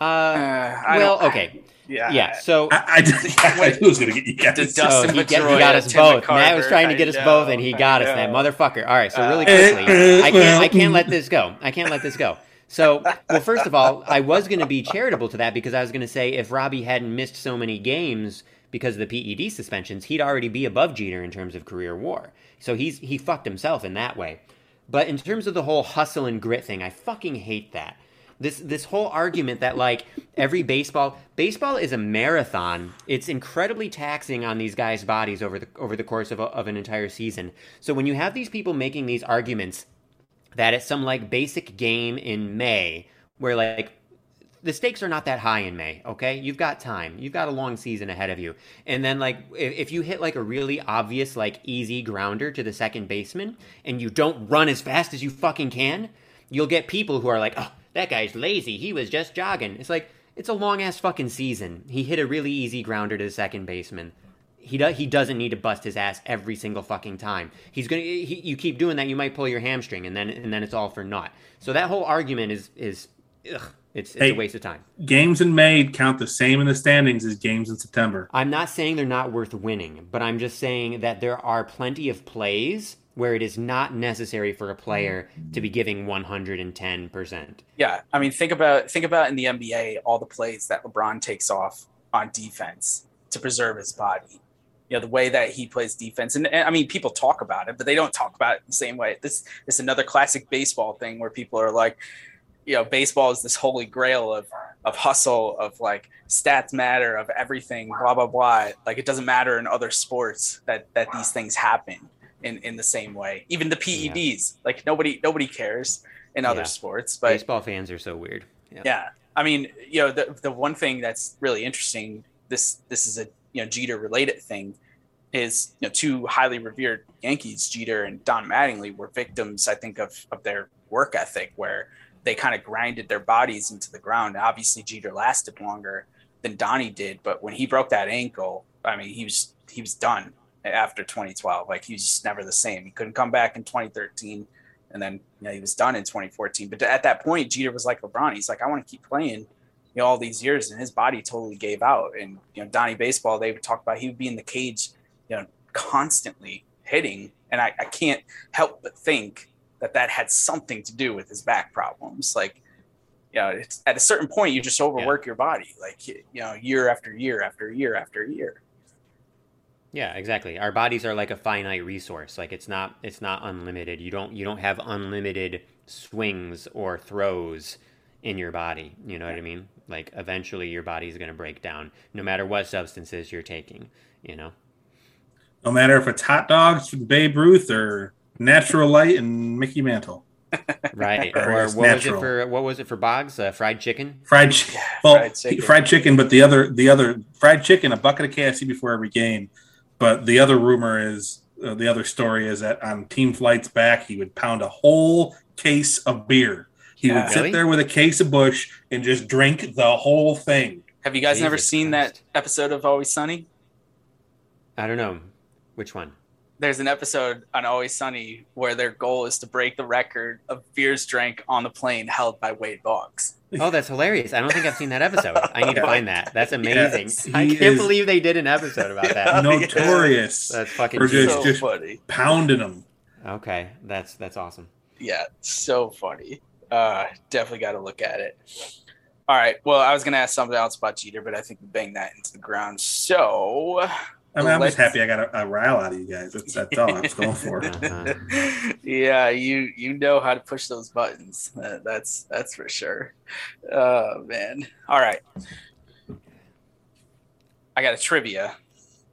Uh, Uh, well, okay, Yeah, yeah. So, I, I, just, I knew it was going to get you guys. Does Dustin he, get, he Pedroia, got us Tim both. McCarver, Matt was trying to get I us both, and he got us. That motherfucker. All right, so really Uh, quickly, I can't, I can't let this go. I can't let this go. So, well, first of all, I was going to be charitable to that because I was going to say if Robbie hadn't missed so many games because of the PED suspensions, he'd already be above Jeter in terms of career WAR. So he's he fucked himself in that way. But in terms of the whole hustle and grit thing, I fucking hate that. This this whole argument that like every baseball baseball is a marathon. It's incredibly taxing on these guys' bodies over the over the course of, a, of an entire season. So when you have these people making these arguments that it's some like basic game in May where like the stakes are not that high in May, okay? You've got time. You've got a long season ahead of you. And then like if, if you hit like a really obvious like easy grounder to the second baseman and you don't run as fast as you fucking can, you'll get people who are like, "Oh, that guy's lazy. He was just jogging." It's like it's a long ass fucking season. He hit a really easy grounder to the second baseman. He does. He doesn't need to bust his ass every single fucking time. He's gonna. He, you keep doing that, you might pull your hamstring, and then and then it's all for naught. So that whole argument is is, ugh, it's it's Hey. a waste of time. games in May count the same in the standings as games in September. I'm not saying they're not worth winning, but I'm just saying that there are plenty of plays where it is not necessary for a player to be giving 110%. Yeah, I mean, think about think about in the NBA all the plays that LeBron takes off on defense to preserve his body. You know, the way that he plays defense, and, and I mean, people talk about it, but they don't talk about it the same way. This, this is another classic baseball thing where people are like, you know, baseball is this holy grail of of hustle, of like stats matter, of everything, blah blah blah. Like it doesn't matter in other sports that that these things happen in in the same way. Even the PEDs, like nobody nobody cares in other Yeah. sports, but Baseball fans are so weird. Yeah. yeah, I mean, you know, the the one thing that's really interesting this this is a you know Jeter related thing is you know two highly revered Yankees, Jeter and Don Mattingly, were victims, I think, of of their work ethic where they kind of grinded their bodies into the ground. Obviously, Jeter lasted longer than Donnie did, but when he broke that ankle, I mean, he was he was done after 2012. Like he was just never the same. He couldn't come back in 2013 and then you know he was done in 2014. But at that point, Jeter was like LeBron. He's like, I want to keep playing, you know, all these years, and his body totally gave out. And you know, Donnie Baseball, they would talk about he would be in the cage, you know, constantly hitting, and I, I can't help but think that that had something to do with his back problems. Like, you know, it's, at a certain point, you just overwork your body, like you know, year after year after year after year. Yeah, exactly. Our bodies are like a finite resource. Like it's not it's not unlimited. You don't you don't have unlimited swings or throws in your body. You know what I mean? Like eventually your body's going to break down no matter what substances you're taking, you know. No matter if it's hot dogs from Babe Ruth or Natural Light and Mickey Mantle. Right. Or or it's what was it for what was it for Boggs? Uh, fried chicken? Fried, chi- well, fried fried chicken. chicken. chicken, but the other, the other fried chicken, a bucket of KFC before every game. But the other rumor is, uh, the other story is that on team flights back, he would pound a whole case of beer. He Yeah. would sit Really? there with a case of Busch and just drink the whole thing. Have you guys never seen Christ. that episode of Always Sunny? I don't know. Which one? there's an episode on Always Sunny where their goal is to break the record of beers drank on the plane held by Wade Boggs. Oh, that's hilarious. I don't think I've seen that episode. I need to find that. That's amazing. Yes, I can't believe they did an episode about that. Notorious That's fucking for just, so just funny. pounding them. Okay, that's that's awesome. Yeah, so funny. Uh, definitely got to look at it. All right. Well, I was gonna ask something else about Jeter, but I think we banged that into the ground. So, I mean, I'm Let's- just happy I got a, a rile out of you guys. That's, that's all I was going for. Uh-huh. yeah, you you know how to push those buttons. Uh, that's that's for sure. Oh man. All right. I got a trivia,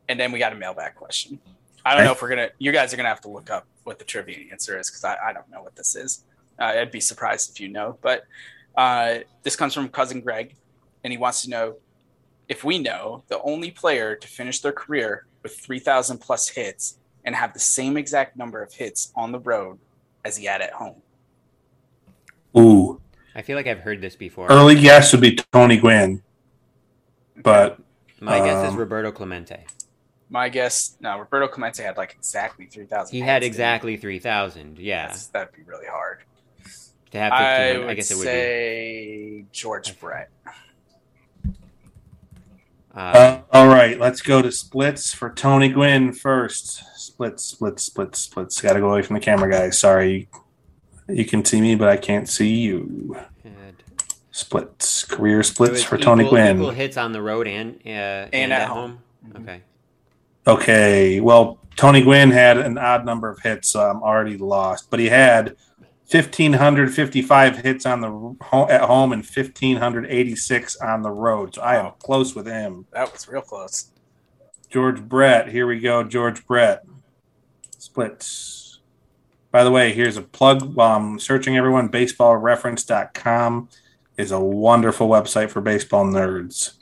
and then we got a mailbag question. I don't Okay. know if we're gonna. You guys are gonna have to look up what the trivia answer is because I, I don't know what this is. Uh, I'd be surprised if you know. But uh, this comes from cousin Greg, and he wants to know if we know the only player to finish their career with 3,000 plus hits and have the same exact number of hits on the road as he had at home. Ooh, I feel like I've heard this before. early guess would be Tony Gwynn, but My guess is um, Roberto Clemente. My guess, no, Roberto Clemente had like exactly 3,000. He hits, had exactly three thousand. Yeah, That's, that'd be really hard. To have I fifteen. would I, guess it would say George Brett. Uh, uh, all right, let's go to splits for Tony Gwynn first. Splits, splits, splits, splits. Got to go away from the camera, guys. Sorry, you can see me, but I can't see you. had- Splits, career splits was for Tony Gwynn. Equal hits on the road and uh, and, at at home. home. Okay. Okay, well, Tony Gwynn had an odd number of hits, so I'm already lost. But he had 1,555 hits on the at home and 1,586 on the road. So I am close with him. That was real close. George Brett, here we go. George Brett splits. By the way, here's a plug while I'm searching everyone. BaseballReference.com is a wonderful website for baseball nerds.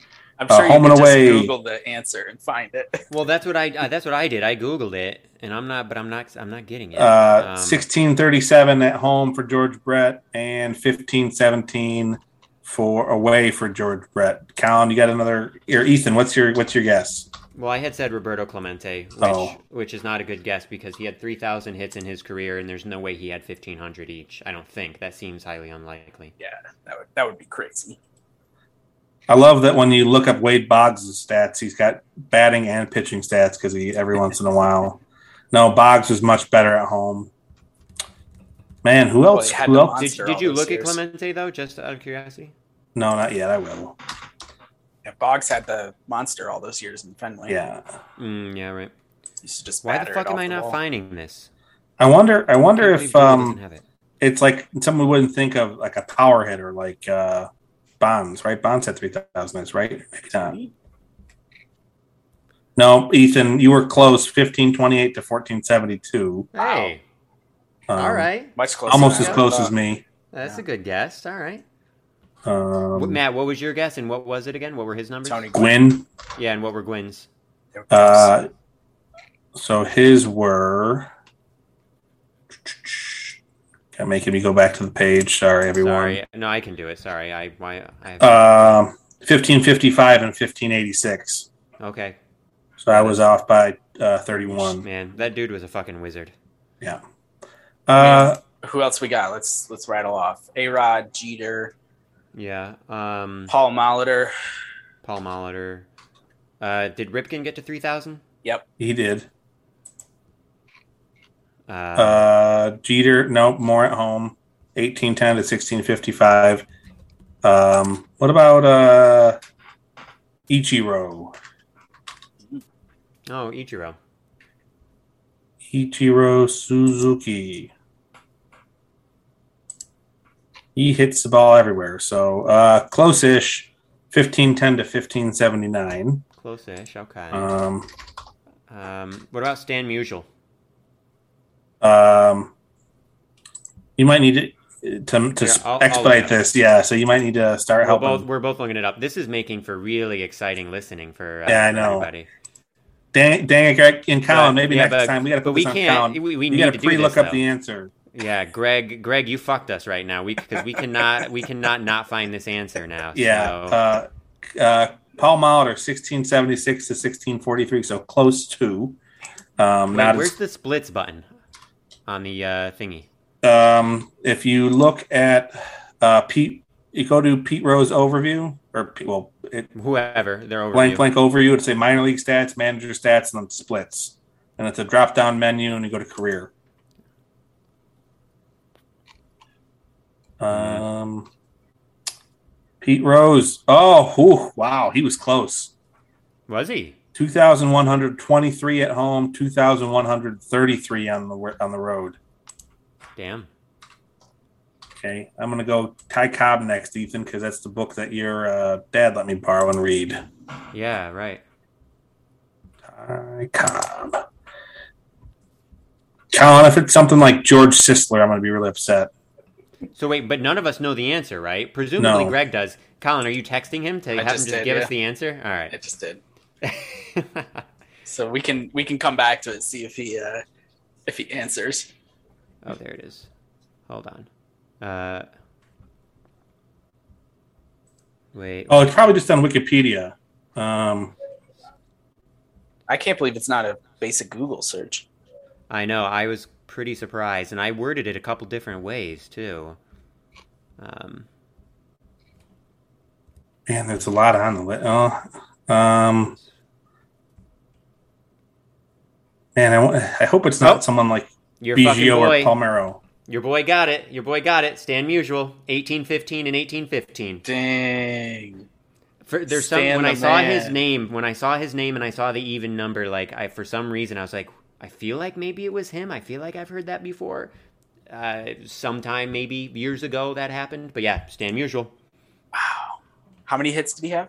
I'm Uh, sure you home could and just away. Google the answer and find it. Well, that's what I uh, that's what I did. I googled it, and I'm not, but I'm not, I'm not getting it. Uh, Um, 1637 at home for George Brett and 1517 for away for George Brett. Colin, you got another here. Ethan, what's your what's your guess? Well, I had said Roberto Clemente, which Oh. which is not a good guess because he had 3,000 hits in his career, and there's no way he had 1,500 each. I don't think that seems highly unlikely. yeah, that would that would be crazy. I love that when you look up Wade Boggs' stats, he's got batting and pitching stats because he every once in a while. No, Boggs was much better at home. Man, who else? he had who else? Did, did you look years. at Clemente though, just out of curiosity? No, not yet. I will. Yeah, Boggs had the monster all those years in Fenway. Yeah, Mm, yeah, right. He used to just Why the fuck am I not wall. finding this? I wonder. I wonder Can't if um, have it. it's like someone wouldn't think of like a power hitter like uh Bonds, right? Bonds had three thousand hits, right? Maybe not. No, Ethan, you were close, fifteen twenty eight to fourteen seventy two. Hey, Um, all right, Much closer. almost as close as me. that's a good guess. All right, Um, What- Matt, what was your guess, and what was it again? What were his numbers? Tony Gwynn. Gwynn. Yeah, and what were Gwynn's? They were close. Uh, so his were. Got making me go back to the page. Sorry, everyone. Sorry, no, I can do it. Sorry, I why I. Um, fifteen fifty five and fifteen eighty six. okay, So I was off by uh, thirty one. man, that dude was a fucking wizard. Yeah. Uh, Who else we got? Let's let's rattle off. A Rod, Jeter, Yeah. Um, Paul Molitor. Paul Molitor. Uh, did Ripken get to three thousand? Yep. he did. Uh, Uh, Jeter, nope, more at home. Eighteen ten to sixteen fifty five. Um, what about uh, Ichiro? oh, Ichiro. Ichiro Suzuki. He hits the ball everywhere. So uh, close-ish, fifteen ten to fifteen seventy nine. Close-ish. Okay. Um, um, what about Stan Musial? Um, you might need to to, to Here, I'll- I'll expedite up. this. Yeah, so you might need to start We're helping. both, we're both looking it up. This is making for really exciting listening for, uh, Yeah, I know. everybody. Dang, dang it, Greg. In Colin, But- maybe yeah, next but- time we got to put we this on can't- Colin. we- we you need to pre-look up though. the answer. Yeah, Greg, Greg, you fucked us right now. We because we cannot we cannot not find this answer now. Yeah. So, Uh, uh, Paul Molitor, 1676 to 1643, so close to. Um, Wait, not where's as, the splits button on the uh, thingy? um, if you look at uh, Pete, you go to Pete Rose overview or well, it, Whoever they're blank blank overview. It'd say minor league stats, manager stats, and then splits. And it's a drop down menu, and you go to career. Um, Pete Rose. Oh, whew, wow, he was close. Was he? 2,123 at home, 2,133 on the on the road. Damn. Okay, I'm gonna go Ty Cobb next, Ethan, because that's the book that your uh, dad let me borrow and read. Yeah. Right. Ty Cobb. Colin, if it's something like George Sisler, I'm gonna be really upset. So wait, but none of us know the answer, right? Presumably No. Greg does. Colin, are you texting him to I have him just just did, give yeah. us the answer? All right, I just did. So we can we can come back to it see if he uh if he answers. oh, there it is. Hold on. Uh. Wait. Oh, it's probably just on Wikipedia. Um, I can't believe it's not a basic Google search. I know. I was pretty surprised, and I worded it a couple different ways too. Um. man, there's a lot on the list. Oh, um, man, I, I hope it's not Oh. someone like Your fucking Biggio or. Palmeiro. Your boy got it. Your boy got it. Stan Musial, eighteen fifteen and eighteen fifteen. Dang. For, there's Stan some when the I saw his name, when I saw his name and I saw the even number, like I for some reason I was like, I feel like maybe it was him. I feel like I've heard that before. Uh, sometime maybe years ago that happened, but yeah, Stan Musial, Wow. How many hits did he have?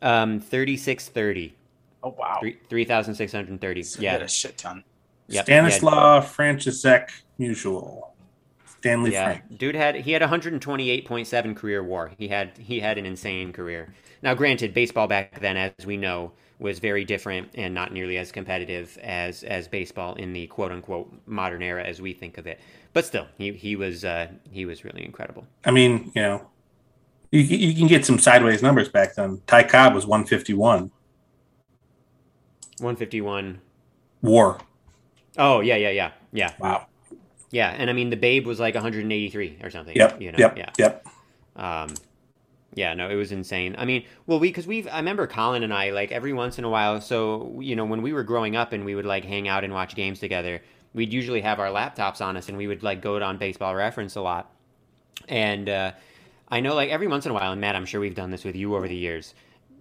um, thirty six thirty, Oh wow. three three thousand six hundred thirty. So he Yeah, a shit ton. Yep, Stanislaw Franciszek Musial. Stanley yeah. Frank. Dude had he had 128.7 career WAR. He had he had an insane career. Now, granted, baseball back then, as we know, was very different and not nearly as competitive as as baseball in the quote unquote modern era as we think of it. But still, he he was uh, he was really incredible. I mean, you know, you, you can get some sideways numbers back then. Ty Cobb was 151. 151. War. Oh yeah yeah yeah yeah Wow. yeah. And I mean, the Babe was like 183 or something. Yep. You know? yep. Yeah. Yep. Um, yeah, no, it was insane. I mean, well, we because we've I remember Colin and I like every once in a while. So you know, when we were growing up and we would like hang out and watch games together, we'd usually have our laptops on us and we would like go on Baseball Reference a lot. And uh, I know like every once in a while, and Matt, I'm sure we've done this with you over the years.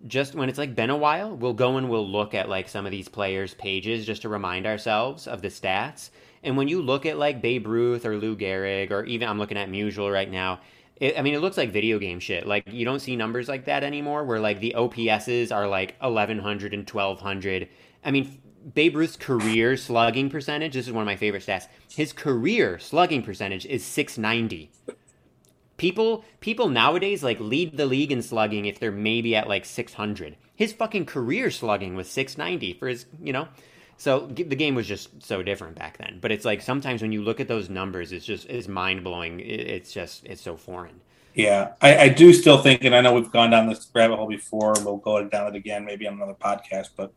Just when it's like been a while, we'll go and we'll look at like some of these players' pages just to remind ourselves of the stats. And when you look at like Babe Ruth or Lou Gehrig, or even I'm looking at Musial right now, it, I mean, it looks like video game shit. Like you don't see numbers like that anymore, where like the OPSs are like 1100 and 1200. I mean, Babe Ruth's career slugging percentage. This is one of my favorite stats. His career slugging percentage is 690. People people nowadays like lead the league in slugging if they're maybe at like 600. His fucking career slugging was 690 for his, you know. So the game was just so different back then. But it's like sometimes when you look at those numbers, it's just it's mind blowing. It's just it's so foreign. Yeah, I, I do still think, and I know we've gone down this rabbit hole before. We'll go down it again, maybe on another podcast. But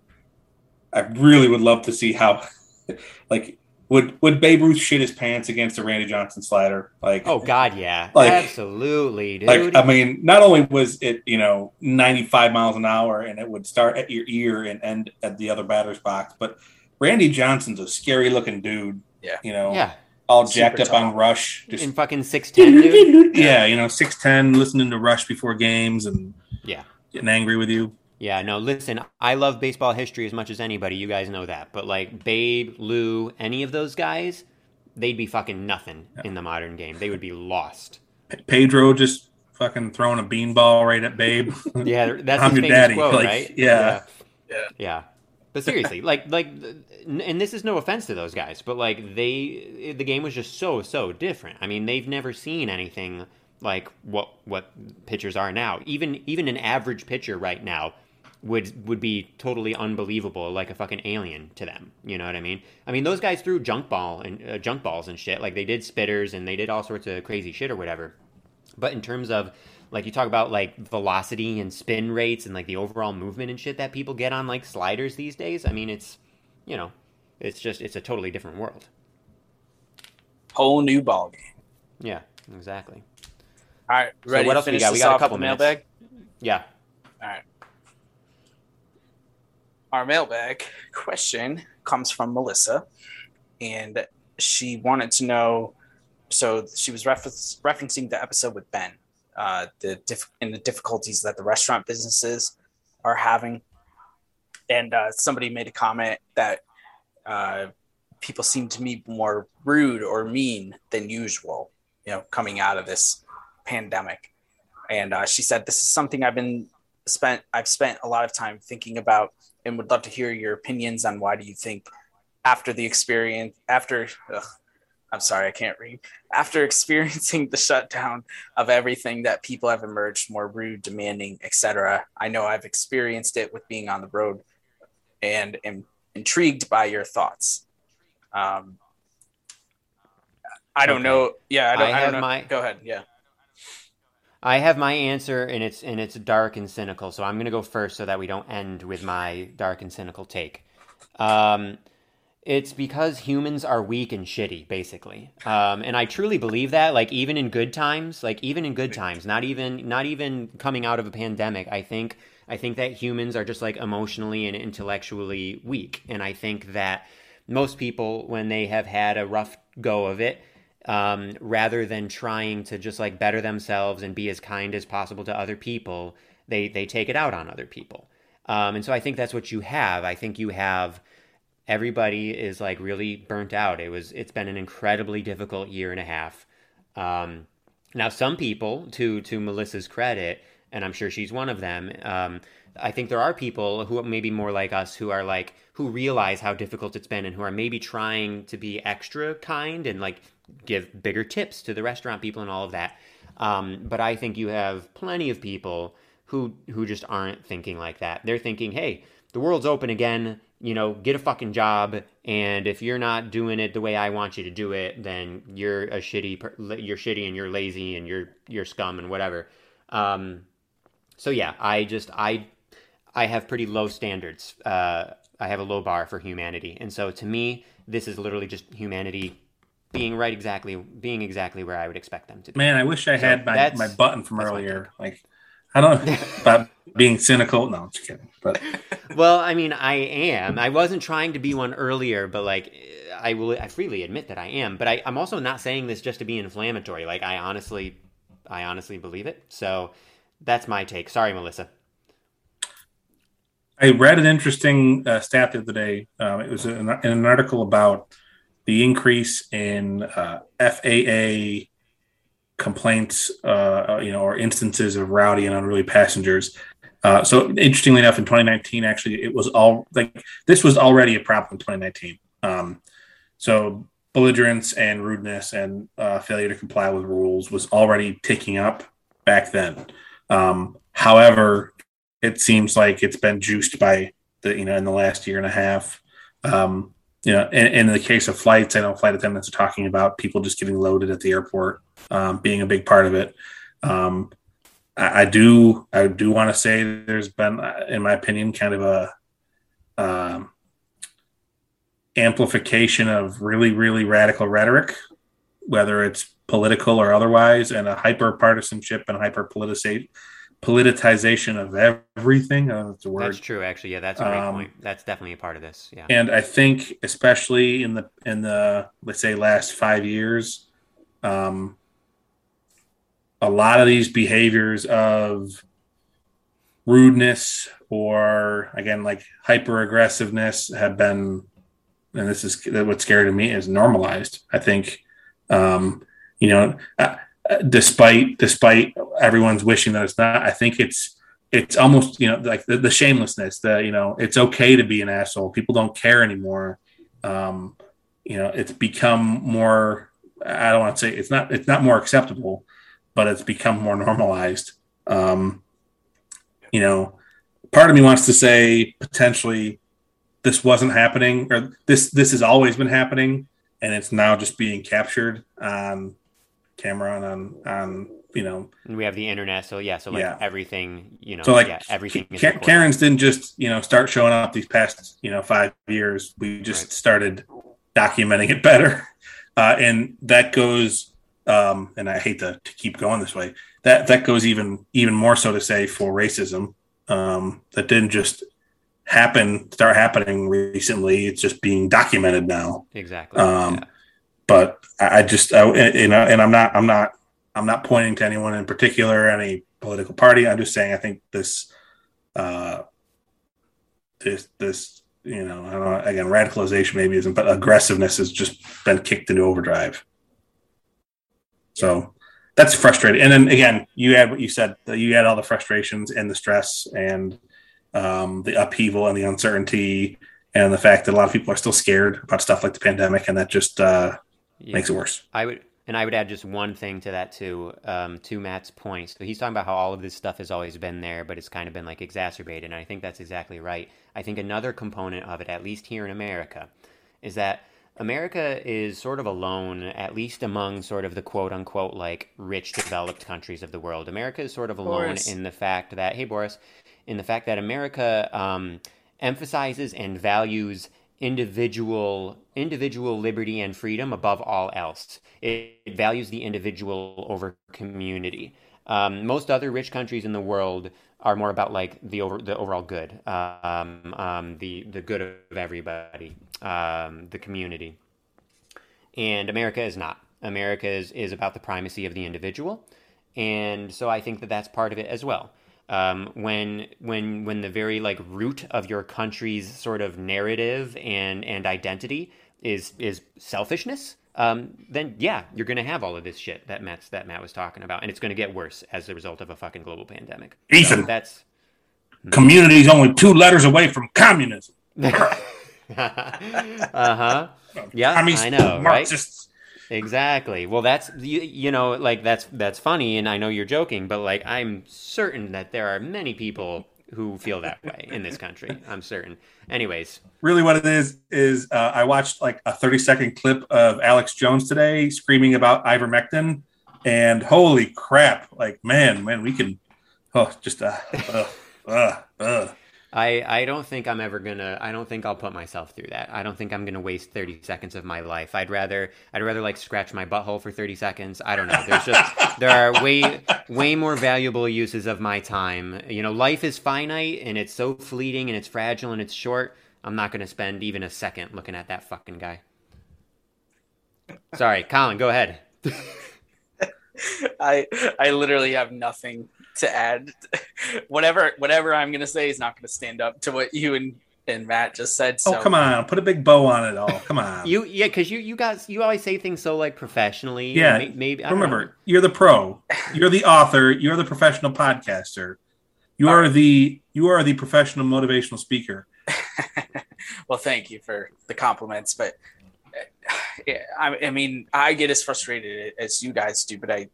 I really would love to see how, like, would would Babe Ruth shit his pants against a Randy Johnson slider? Like, Oh God, yeah, Like- absolutely, dude. like I mean, not only was it you know ninety five miles an hour and it would start at your ear and end at the other batter's box, but Randy Johnson's a scary looking dude. Yeah. you know, yeah, all Super jacked up tall. on Rush, just in fucking six ten, dude. yeah, you know, six ten, listening to Rush before games and Yeah. getting angry with you. Yeah, no, listen, I love baseball history as much as anybody. You guys know that. But like Babe, Lou, any of those guys, they'd be fucking nothing in the modern game. They would be lost. Pedro just fucking throwing a beanball right at Babe. Yeah, that's I'm your daddy, quote, like, right? yeah. Yeah. Yeah. But seriously, like like and this is no offense to those guys, but like they the game was just so so different. I mean, they've never seen anything like what what pitchers are now. Even even an average pitcher right now would would be totally unbelievable, like a fucking alien to them. You know what I mean? I mean, those guys threw junk ball and uh, junk balls and shit. Like they did spitters and they did all sorts of crazy shit or whatever. But in terms of like you talk about like velocity and spin rates and like the overall movement and shit that people get on like sliders these days, I mean it's you know It's just it's a totally different world. Whole new ball game. Yeah, exactly. All right, ready So what else we got? We got a couple minutes. mailbag? Yeah. All right. Our mailbag question comes from Melissa, and she wanted to know. So she was refer- referencing the episode with Ben, uh, the diff- and the difficulties that the restaurant businesses are having, and uh, somebody made a comment that uh, people seem to be more rude or mean than usual, you know, coming out of this pandemic. And uh, she said, "This is something I've been spent. I've spent a lot of time thinking about, and would love to hear your opinions on why do you think, after the experience, after, ugh, I'm sorry, I can't read. After experiencing the shutdown of everything, that people have emerged more rude, demanding, etc. I know I've experienced it with being on the road, and am intrigued by your thoughts. Um, I don't Okay. know. Yeah, I don't, I I don't know. my- Go ahead. Yeah. I have my answer, and it's and it's dark and cynical. So I'm gonna go first, so that we don't end with my dark and cynical take. Um, it's because humans are weak and shitty, basically. Um, and I truly believe that. Like even in good times, like even in good times, not even not even coming out of a pandemic, I think I think that humans are just like emotionally and intellectually weak, and I think that most people, when they have had a rough go of it, um, rather than trying to just like better themselves and be as kind as possible to other people, they they take it out on other people. Um, and so I think that's what you have. I think you have everybody is like really burnt out. It was it's been an incredibly difficult year and a half. Um, now some people, to to Melissa's credit, and I'm sure she's one of them. Um, I think there are people who maybe more like us who are like who realize how difficult it's been and who are maybe trying to be extra kind and like give bigger tips to the restaurant people and all of that. Um, but I think you have plenty of people who who just aren't thinking like that. They're thinking, hey, the world's open again. You know, get a fucking job, and if you're not doing it the way I want you to do it, then you're a shitty. You're shitty, and you're lazy, and you're you're scum, and whatever. Um, so yeah, I just I I have pretty low standards. Uh, I have a low bar for humanity, and so to me, this is literally just humanity being right exactly, being exactly where I would expect them to be. Man, I wish I So had my, my button from earlier. Like, I don't know about being cynical. No, I'm just kidding. But well, I mean, I am. I wasn't trying to be one earlier, but like, I will. I freely admit that I am. But I, I'm also not saying this just to be inflammatory. Like, I honestly, I honestly believe it. So that's my take. Sorry, Melissa. I read an interesting uh, stat the other day. Um, it was an, an article about the increase in uh, FAA complaints, uh, you know, or instances of rowdy and unruly passengers. Uh, so, interestingly enough, in 2019, actually, it was all like this was already a problem in 2019. Um, so, belligerence and rudeness and uh, failure to comply with rules was already ticking up back then. Um, however, it seems like it's been juiced by the you know in the last year and a half. Um, you know, in, in the case of flights, I know flight attendants are talking about people just getting loaded at the airport, um, being a big part of it. Um, I, I do, I do want to say there's been, uh, in my opinion, kind of a um, amplification of really, really radical rhetoric, whether it's political or otherwise, and a hyper partisanship and hyper politicization politicization of everything. I don't know if it's a word. That's true. Actually, yeah, that's a great Um, point. That's definitely a part of this. Yeah. and I think especially in the in the let's say last five years, um, a lot of these behaviors of rudeness or again like hyper aggressiveness have been, and this is what's scary to me is normalized. I think, um, you know, uh, uh, despite despite everyone's wishing that it's not, I think it's it's almost you know like the, the shamelessness the you know it's okay to be an asshole. People don't care anymore. Um you know it's become more i don't want to say it's not it's not more acceptable but it's become more normalized. Um you know part of me wants to say potentially this wasn't happening or this this has always been happening and it's now just being captured on camera and on on you know, And we have the internet, so yeah, so like Yeah. everything, you know, so like yeah, everything. Ka- Karen's didn't just you know start showing up these past you know five years. We just Right. started documenting it better, uh, and that goes. Um, and I hate to, to keep going this way. That that goes even even more so to say for racism. Um, that didn't just happen start happening recently. It's just being documented now. exactly. Um, yeah. But I just I, and, I- and I'm not I'm not I'm not pointing to anyone in particular, any political party. I'm just saying I think this uh this this you know I don't know again radicalization maybe isn't but aggressiveness has just been kicked into overdrive. So that's frustrating. And then again, you had what you said. You had all the frustrations and the stress and um, the upheaval and the uncertainty and the fact that a lot of people are still scared about stuff like the pandemic, and that just uh, Yeah. makes it worse. I would, and I would add just one thing to that too, um, to Matt's point. So he's talking about how all of this stuff has always been there, but it's kind of been like exacerbated. And I think that's exactly right. I think another component of it, at least here in America, is that America is sort of alone, at least among sort of the quote unquote like rich developed countries of the world. America is sort of alone Boris. in the fact that, hey, Boris, in the fact that America um, emphasizes and values individual individual liberty and freedom above all else. It, it values the individual over community. Um, most other rich countries in the world are more about like the over the overall good, um, um, the the good of everybody, um, the community. And America is not. America is, is about the primacy of the individual, and so I think that that's part of it as well. Um, when when when the very like root of your country's sort of narrative and and identity is is selfishness, um, then yeah, you're gonna have all of this shit that Matt's that Matt was talking about, and it's gonna get worse as a result of a fucking global pandemic. So Ethan. that's Community is only two letters away from communism. uh huh. Yeah, I mean, I know, right? Marxists. Exactly. Well, that's you, you know, like that's that's funny, and I know you're joking, but like I'm certain that there are many people who feel that way in this country. I'm certain. Anyways, Really, what it is is uh, I watched like a 30 second clip of Alex Jones today screaming about ivermectin, and holy crap! Like, man, man, we can, oh, just uh, uh, uh, uh. I I don't think I'm ever gonna. I don't think I'll put myself through that. I don't think I'm gonna waste 30 seconds of my life. I'd rather I'd rather like scratch my butthole for 30 seconds. I don't know. There's just there are way way more valuable uses of my time. You know, life is finite and it's so fleeting and it's fragile and it's short. I'm not gonna spend even a second looking at that fucking guy. Sorry, Colin. Go ahead. I I literally have nothing to add. whatever whatever I'm gonna say is not gonna stand up to what you and, and Matt just said. Oh, so Oh, come on, put a big bow on it all. Come on. You yeah, because you you guys you always say things so like professionally. Yeah, may- maybe I don't know. Remember, you're the pro. You're the author. You're the professional podcaster. You are the you are the professional motivational speaker. well, thank you for the compliments, but yeah, I, I mean, I get as frustrated as you guys do, but I, you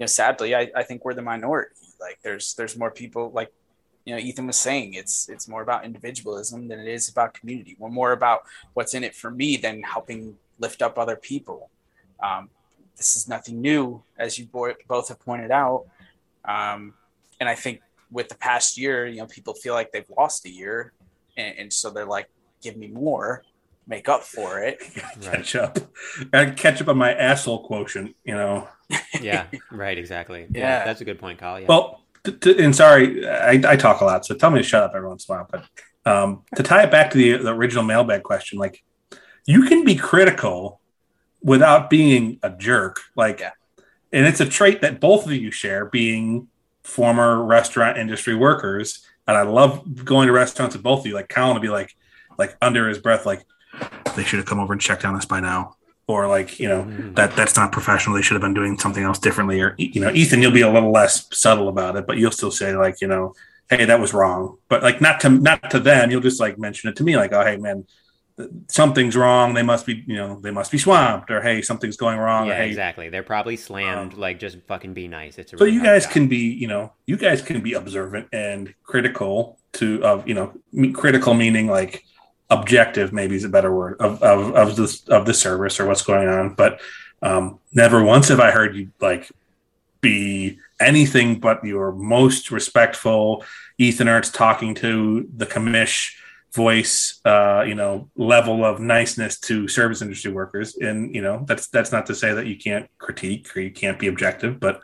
know, sadly, I, I think we're the minority. Like, there's there's more people like, you know, Ethan was saying, it's it's more about individualism than it is about community. We're more about what's in it for me than helping lift up other people. Um, this is nothing new, as you both have pointed out, um, and I think with the past year, you know, people feel like they've lost a year, and, and so they're like, "Give me more, make up for it." Catch up. Gotta catch up on my asshole quotient. You know. yeah, right, exactly. Yeah, Yeah. that's a good point, Kyle. Yeah. Well, t- t- and sorry, I, I talk a lot, so tell me to shut up every once in a while. But um, to tie it back to the, the original mailbag question, like you can be critical without being a jerk. Like, Yeah. and it's a trait that both of you share, being former restaurant industry workers. And I love going to restaurants with both of you. Like Colin would be like, like under his breath, like they should have come over and checked on us by now. Or like, you know, Mhm. that that's not professional. They should have been doing something else differently. Or you know, Ethan, you'll be a little less subtle about it, but you'll still say like, you know, hey, that was wrong. But like not to not to them, you'll just like mention it to me, like, oh, hey, man, something's wrong. They must be, you know, they must be swamped, or hey, something's going wrong. yeah, or, hey, exactly. They're probably slammed. like, just fucking be nice. It's a so really you guys job. can be, you know, you guys can be observant and critical to of, you know, critical meaning like objective maybe is a better word of of of the of the service or what's going on. But um, never once have I heard you like be anything but your most respectful Ethan Ertz talking to the commish voice, uh, you know, level of niceness to service industry workers. And you know, that's that's not to say that you can't critique or you can't be objective, but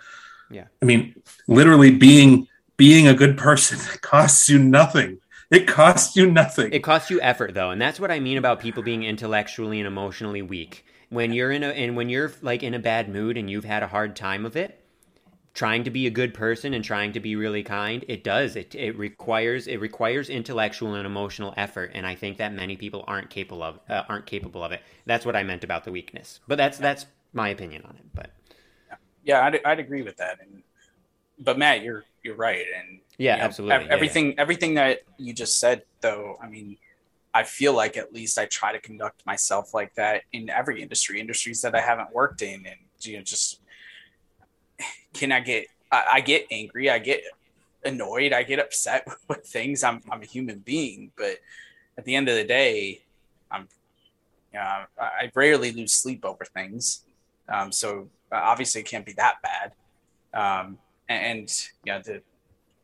Yeah. I mean, literally being being a good person costs you nothing. It costs you nothing. It costs you effort though, and that's what I mean about people being intellectually and emotionally weak. When you're in a and when you're like in a bad mood and you've had a hard time of it, trying to be a good person and trying to be really kind, it does. It it requires it requires intellectual and emotional effort, and I think that many people aren't capable of uh, aren't capable of it. That's what I meant about the weakness. But that's that's my opinion on it. But Yeah, I'd, I'd agree with that. And but Matt, you're you're right. And Yeah, you know, absolutely. ev- Yeah, everything everything that you just said, though, I mean, I feel like at least I try to conduct myself like that in every industry, industries that I haven't worked in, and you know, just can I get I, I get angry, I get annoyed, I get upset with things. I'm I'm a human being, but at the end of the day, I'm you know, I I rarely lose sleep over things. Um, so obviously it can't be that bad. Um, and, and you know the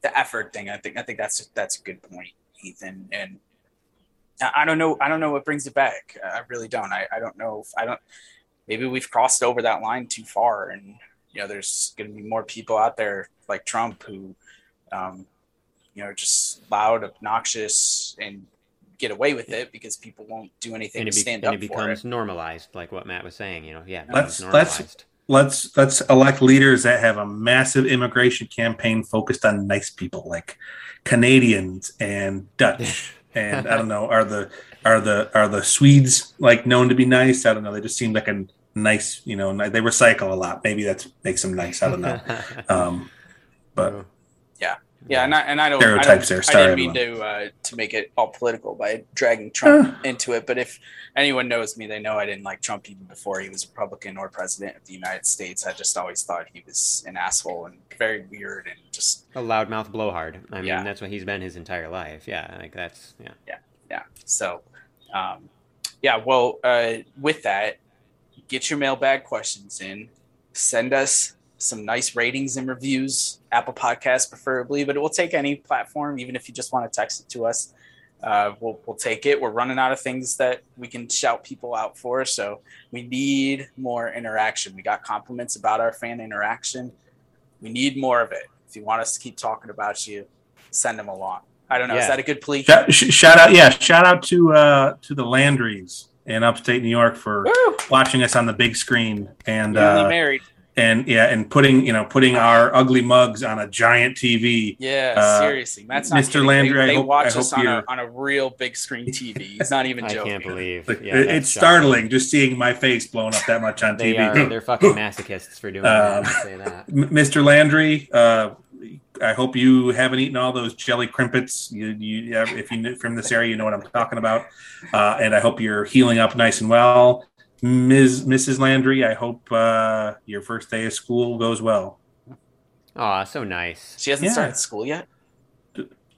the effort thing, I think I think that's that's a good point, Ethan. And I I don't know I don't know what brings it back. I really don't. I, I don't know if I don't. Maybe we've crossed over that line too far, and you know there's going to be more people out there like Trump who, um, you know, just loud, obnoxious, and get away with it because people won't do anything and to it, be, stand and up it for becomes it. normalized, like what Matt was saying. You know, yeah, it Let's- becomes let's- normalized. Let's let's elect leaders that have a massive immigration campaign focused on nice people like Canadians and Dutch and I don't know are the are the are the Swedes like known to be nice? I don't know. They just seem like a nice, you know, they recycle a lot. Maybe that makes them nice. I don't know. Um, but Yeah, and I and I don't Stereotypes I, there. don't, Sorry, I didn't mean to uh, to make it all political by dragging Trump into it. But if anyone knows me, they know I didn't like Trump even before he was Republican or president of the United States. I just always thought he was an asshole and very weird and just a loudmouth blowhard. I mean, Yeah. that's what he's been his entire life. Yeah, like that's yeah. yeah. So, um, yeah. Well, uh, with that, get your mailbag questions in. Send us some nice ratings and reviews, Apple Podcasts preferably, but it will take any platform, even if you just want to text it to us. Uh, we'll, we'll take it. We're running out of things that we can shout people out for, so we need more interaction. We got compliments about our fan interaction. We need more of it. If you want us to keep talking about you, send them along. I don't know. Is that a good plea? shout, shout out, yeah, shout out to uh, to the Landrys in upstate New York for Woo! watching us on the big screen and Newly uh, married. And yeah, and putting you know putting our ugly mugs on a giant TV. Yeah, Uh, seriously, Matt's not Mr. kidding. Landry, I They, they hope- watch I us on a, on a real big screen TV. He's not even I joking. can't believe. Like, Yeah, it- it's shocking. startling just seeing my face blown up that much on They TV. are they're fucking masochists for doing Um, that. Say that. Mr. Landry, uh, I hope you haven't eaten all those jelly Krimpets. You, you, if you from this area, you know what I'm talking about. Uh, and I hope you're healing up nice and well, Ms. Mrs. Landry. I hope uh, your first day of school goes well. Aw, so nice. She hasn't Yeah. started school yet.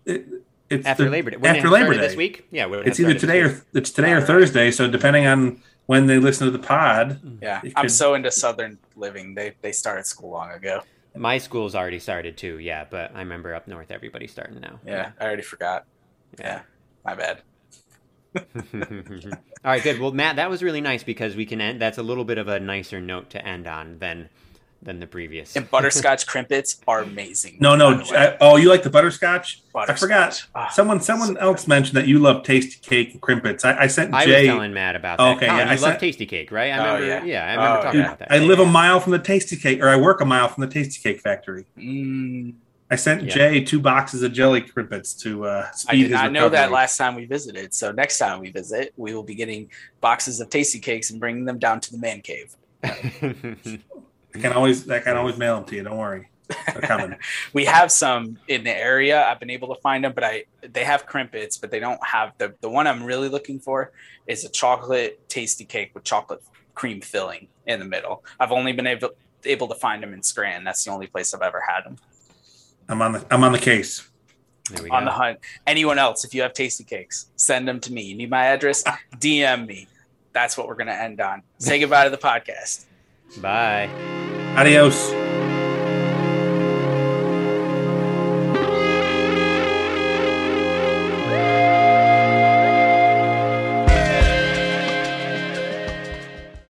It, it's After the- Labor Day. Wouldn't After Labor Day. this week? Yeah, it It's either today this or it's today or Thursday. So depending on when they listen to the pod, Yeah, It I'm could- so into Southern living. They they started school long ago. My school's already started too. Yeah, but I remember up north everybody's starting now. Yeah, I already forgot. Yeah, my bad. All right, good. Well, Matt, that was really nice because we can end. That's a little bit of a nicer note to end on than than the previous. And butterscotch Krimpets are amazing. no, no. I, oh, you like the butterscotch? I forgot. Ah, someone someone else mentioned that you love Tastykake and Krimpets. I, I sent I was Jay. telling Matt about that. Okay, Colin, yeah, you I love sent- Tastykake, right? I Oh, remember. yeah. I remember Oh, talking Dude, about that. I live a mile from the Tastykake, or I work a mile from the Tastykake factory. Mm, I sent Yeah. Jay two boxes of jelly Krimpets to uh, I speed did his not know that last time we visited. So next time we visit, we will be getting boxes of Tastykakes and bringing them down to the man cave. I can always I can always mail them to you. Don't worry, they're coming. we have some in the area. I've been able to find them, but I they have Krimpets, but they don't have the the one I'm really looking for is a chocolate Tastykake with chocolate cream filling in the middle. I've only been able able to find them in Scranton. That's the only place I've ever had them. I'm on the I'm on the case. there we On the hunt. Anyone else, if you have Tastykakes, send them to me. You need my address? DM me. That's what we're gonna end on. Say goodbye to the podcast. Bye. Adios.